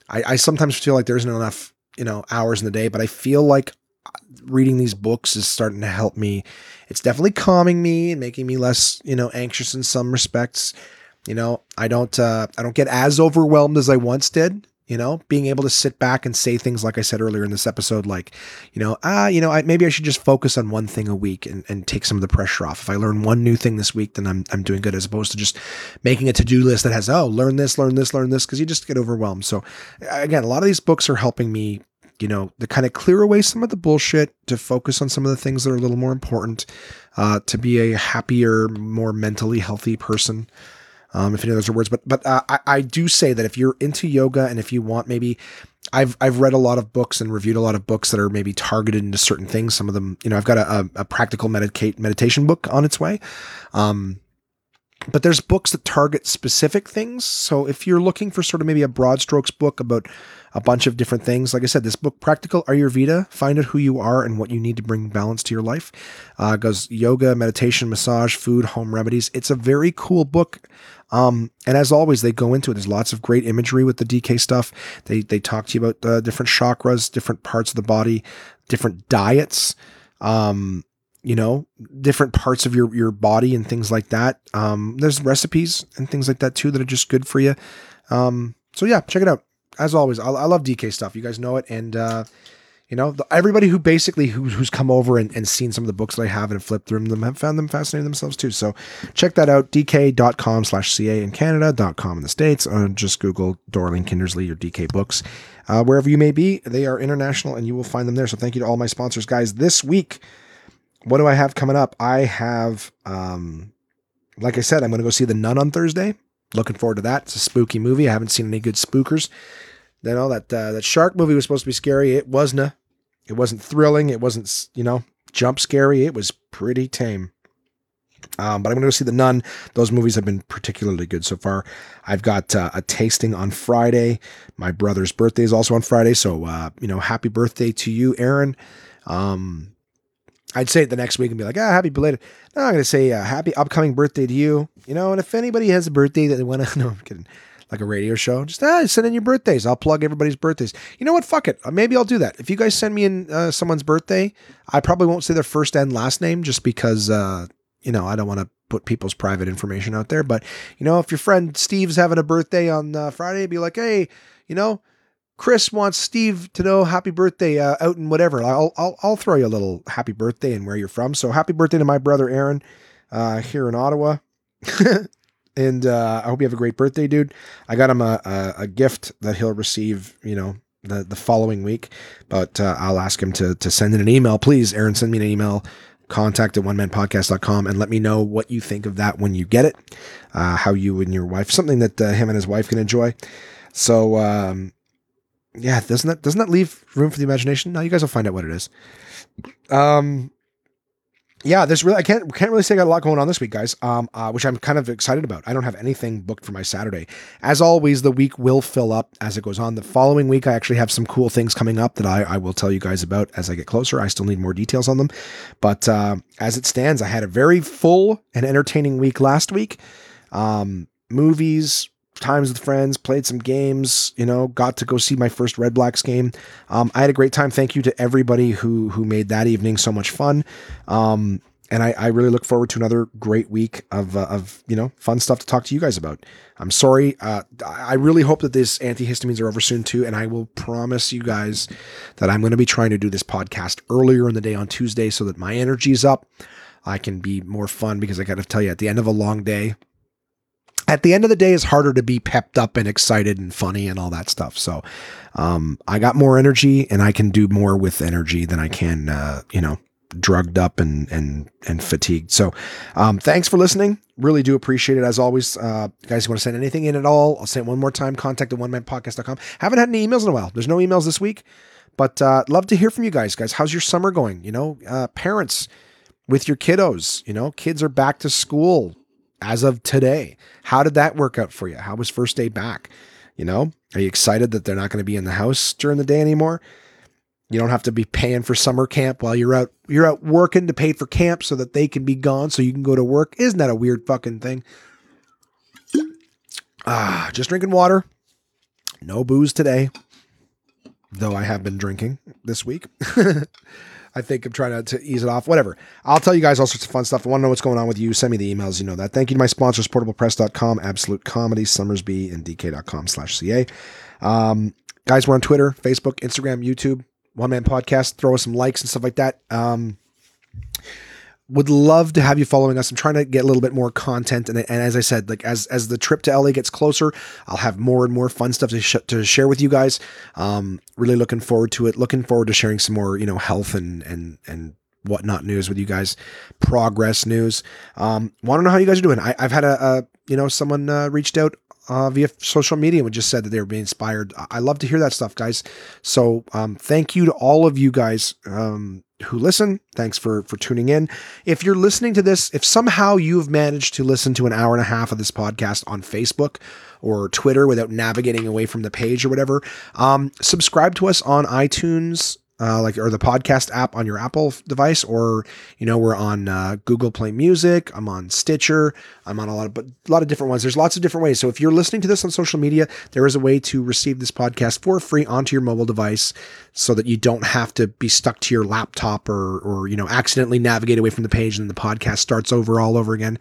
I, I sometimes feel like there isn't enough you know hours in the day. But I feel like reading these books is starting to help me. It's definitely calming me and making me less you know anxious in some respects. You know, I don't uh, I don't get as overwhelmed as I once did you know being able to sit back and say things like i said earlier in this episode like you know ah you know I, maybe i should just focus on one thing a week and, and take some of the pressure off. If i learn one new thing this week then i'm, I'm doing good as opposed to just making a to-do list that has oh learn this learn this learn this because you just get overwhelmed. So again a lot of these books are helping me you know to kind of clear away some of the bullshit to focus on some of the things that are a little more important uh, to be a happier more mentally healthy person um, if any of those are words. But but uh, I, I do say that if you're into yoga and if you want maybe I've I've read a lot of books and reviewed a lot of books that are maybe targeted into certain things. Some of them, you know, I've got a, a, practical medicate meditation book on its way. Um, but there's books that target specific things. So if you're looking for sort of maybe a broad strokes book about a bunch of different things, like I said, this book, Practical Ayurveda, find out who you are and what you need to bring balance to your life. Uh, goes yoga, meditation, massage, food, home remedies. It's a very cool book. Um, and as always, they go into it. There's lots of great imagery with the DK stuff. They they talk to you about uh, different chakras, different parts of the body, different diets. Um, you know, different parts of your your body and things like that. Um, there's recipes and things like that too that are just good for you. Um, so yeah, check it out. As always, I, I love DK stuff. You guys know it, and uh, you know, the, everybody who basically who, who's come over and, and seen some of the books that I have and flipped through them have found them fascinating themselves too. So check that out. dk.com slash ca in Canada.com in the States. Or just Google Dorling Kindersley or DK books. Uh, wherever you may be, they are international and you will find them there. So thank you to all my sponsors, guys. This week, what do I have coming up? I have, um, like I said, I'm going to go see The Nun on Thursday. Looking forward to that. It's a spooky movie. I haven't seen any good spookers. You know that uh, that shark movie was supposed to be scary. It wasn't. It wasn't thrilling. It wasn't you know jump scary. It was pretty tame. Um, but I'm going to go see The Nun. Those movies have been particularly good so far. I've got uh, a tasting on Friday. My brother's birthday is also on Friday. So, uh, you know, happy birthday to you, Aaron. Um, I'd say it the next week and be like, ah, happy belated. No, I'm going to say uh, happy upcoming birthday to you. You know, and if anybody has a birthday that they want to, no, I'm kidding like a radio show. Just ah, send in your birthdays. I'll plug everybody's birthdays. You know what? Fuck it. Uh, Maybe I'll do that. If you guys send me in uh, someone's birthday, I probably won't say their first and last name just because uh, you know I don't want to put people's private information out there. But you know, if your friend Steve's having a birthday on uh, Friday, be like, hey, you know, Chris wants Steve to know happy birthday uh, out in whatever. I'll, I'll I'll throw you a little happy birthday and where you're from. So happy birthday to my brother Aaron uh, here in Ottawa. and uh, I hope you have a great birthday, dude. I got him a, a, a gift that he'll receive, you know, the, the following week. But uh, I'll ask him to to send in an email. Please, Aaron, send me an email. Contact at one manpodcast.com and let me know what you think of that when you get it. Uh, how you and your wife, something that uh, him and his wife can enjoy. So, um, yeah, doesn't that doesn't that leave room for the imagination? Now you guys will find out what it is. Um, yeah, there's really I can't can't really say I got a lot going on this week, guys. Um, uh, which I'm kind of excited about. I don't have anything booked for my Saturday. As always, the week will fill up as it goes on. The following week, I actually have some cool things coming up that I, I will tell you guys about as I get closer. I still need more details on them, but uh, as it stands, I had a very full and entertaining week last week. Um, movies, times with friends, played some games, you know, got to go see my first Redblacks game. Um, I had a great time. Thank you to everybody who who made that evening so much fun. Um, and I, I, really look forward to another great week of, uh, of you know fun stuff to talk to you guys about. I'm sorry. Uh, I really hope that these antihistamines are over soon too, and I will promise you guys that I'm going to be trying to do this podcast earlier in the day on Tuesday so that my energy is up. I can be more fun because I got to tell you, at the end of a long day, at the end of the day, it's harder to be pepped up and excited and funny and all that stuff. So, um, I got more energy and I can do more with energy than I can, uh, you know, drugged up and and and fatigued. So, um, thanks for listening. Really do appreciate it as always. Uh, guys, you want to send anything in at all? I'll say it one more time. Contact at one manpodcast.com. Haven't had any emails in a while. There's no emails this week, but uh, love to hear from you guys. Guys, how's your summer going? You know, uh, parents with your kiddos. You know, kids are back to school as of today. How did that work out for you? How was first day back? You know, are you excited that they're not going to be in the house during the day anymore? You don't have to be paying for summer camp while you're out you're out working to pay for camp so that they can be gone so you can go to work. Isn't that a weird fucking thing? Ah, just drinking water. No booze today. Though I have been drinking this week. I think I'm trying to, to, ease it off. Whatever. I'll tell you guys all sorts of fun stuff. I want to know what's going on with you. Send me the emails. You know that. Thank you to my sponsors, portablepress.com, Absolute Comedy, Somersby, and DK.com slash CA. Um, guys, we're on Twitter, Facebook, Instagram, YouTube, One Man Podcast. Throw us some likes and stuff like that. Um, would love to have you following us. I'm trying to get a little bit more content, and, and as I said, like as as the trip to LA gets closer, I'll have more and more fun stuff to sh- to share with you guys. Um, really looking forward to it. Looking forward to sharing some more, you know, health and and and whatnot news with you guys. Progress news. Um, want to know how you guys are doing? I, have had a, a, you know someone uh, reached out uh, via social media and just said that they were being inspired. I love to hear that stuff, guys. So um, thank you to all of you guys. Um, who listen. Thanks for for tuning in. If you're listening to this, if somehow you've managed to listen to an hour and a half of this podcast on Facebook or Twitter without navigating away from the page or whatever, um, subscribe to us on iTunes, uh, like or the podcast app on your Apple device, or you know we're on uh, Google Play Music. I'm on Stitcher. I'm on a lot of but a lot of different ones. There's lots of different ways. So if you're listening to this on social media, there is a way to receive this podcast for free onto your mobile device, so that you don't have to be stuck to your laptop or or you know accidentally navigate away from the page and the podcast starts over all over again,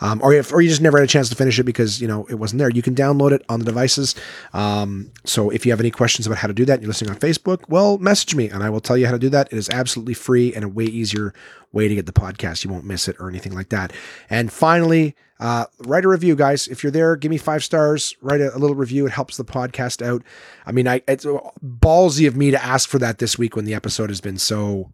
um, or if or you just never had a chance to finish it because you know it wasn't there. You can download it on the devices. Um, so if you have any questions about how to do that, you're listening on Facebook, well, message me and I will tell you how to do that. It is absolutely free and a way easier way to get the podcast. You won't miss it or anything like that. And finally, uh, write a review, guys. If you're there, give me five stars. Write a, a, little review. It helps the podcast out. I mean, I it's ballsy of me to ask for that this week when the episode has been so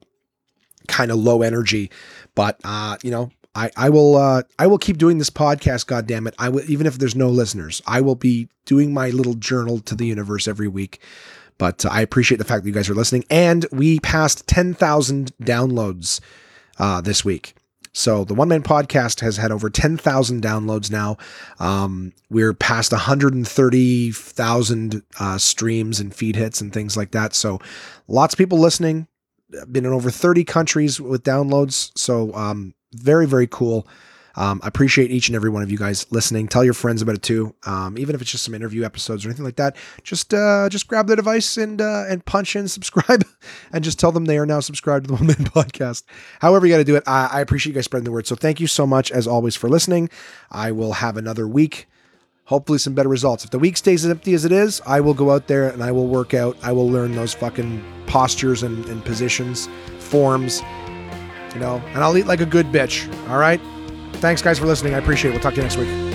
kind of low energy. But uh, you know, I, I will uh, I will keep doing this podcast. God damn it! I will even if there's no listeners. I will be doing my little journal to the universe every week. But uh, I appreciate the fact that you guys are listening. And we passed 10,000 downloads uh, this week. So the One Man Podcast has had over 10,000 downloads now. Um, we're past 130,000 uh, streams and feed hits and things like that. So lots of people listening. Been in over 30 countries with downloads. So um, very, very cool. Um, I appreciate each and every one of you guys listening. Tell your friends about it too. Um, even if it's just some interview episodes or anything like that, just uh, just grab the device and uh, and punch in subscribe, and just tell them they are now subscribed to the One Man Podcast. However, you got to do it. I, I appreciate you guys spreading the word. So thank you so much as always for listening. I will have another week hopefully some better results. If the week stays as empty as it is, I will go out there and I will work out. I will learn those fucking postures and, and positions, forms, you know, and I'll eat like a good bitch. All right. Thanks, guys, for listening. I appreciate it. We'll talk to you next week.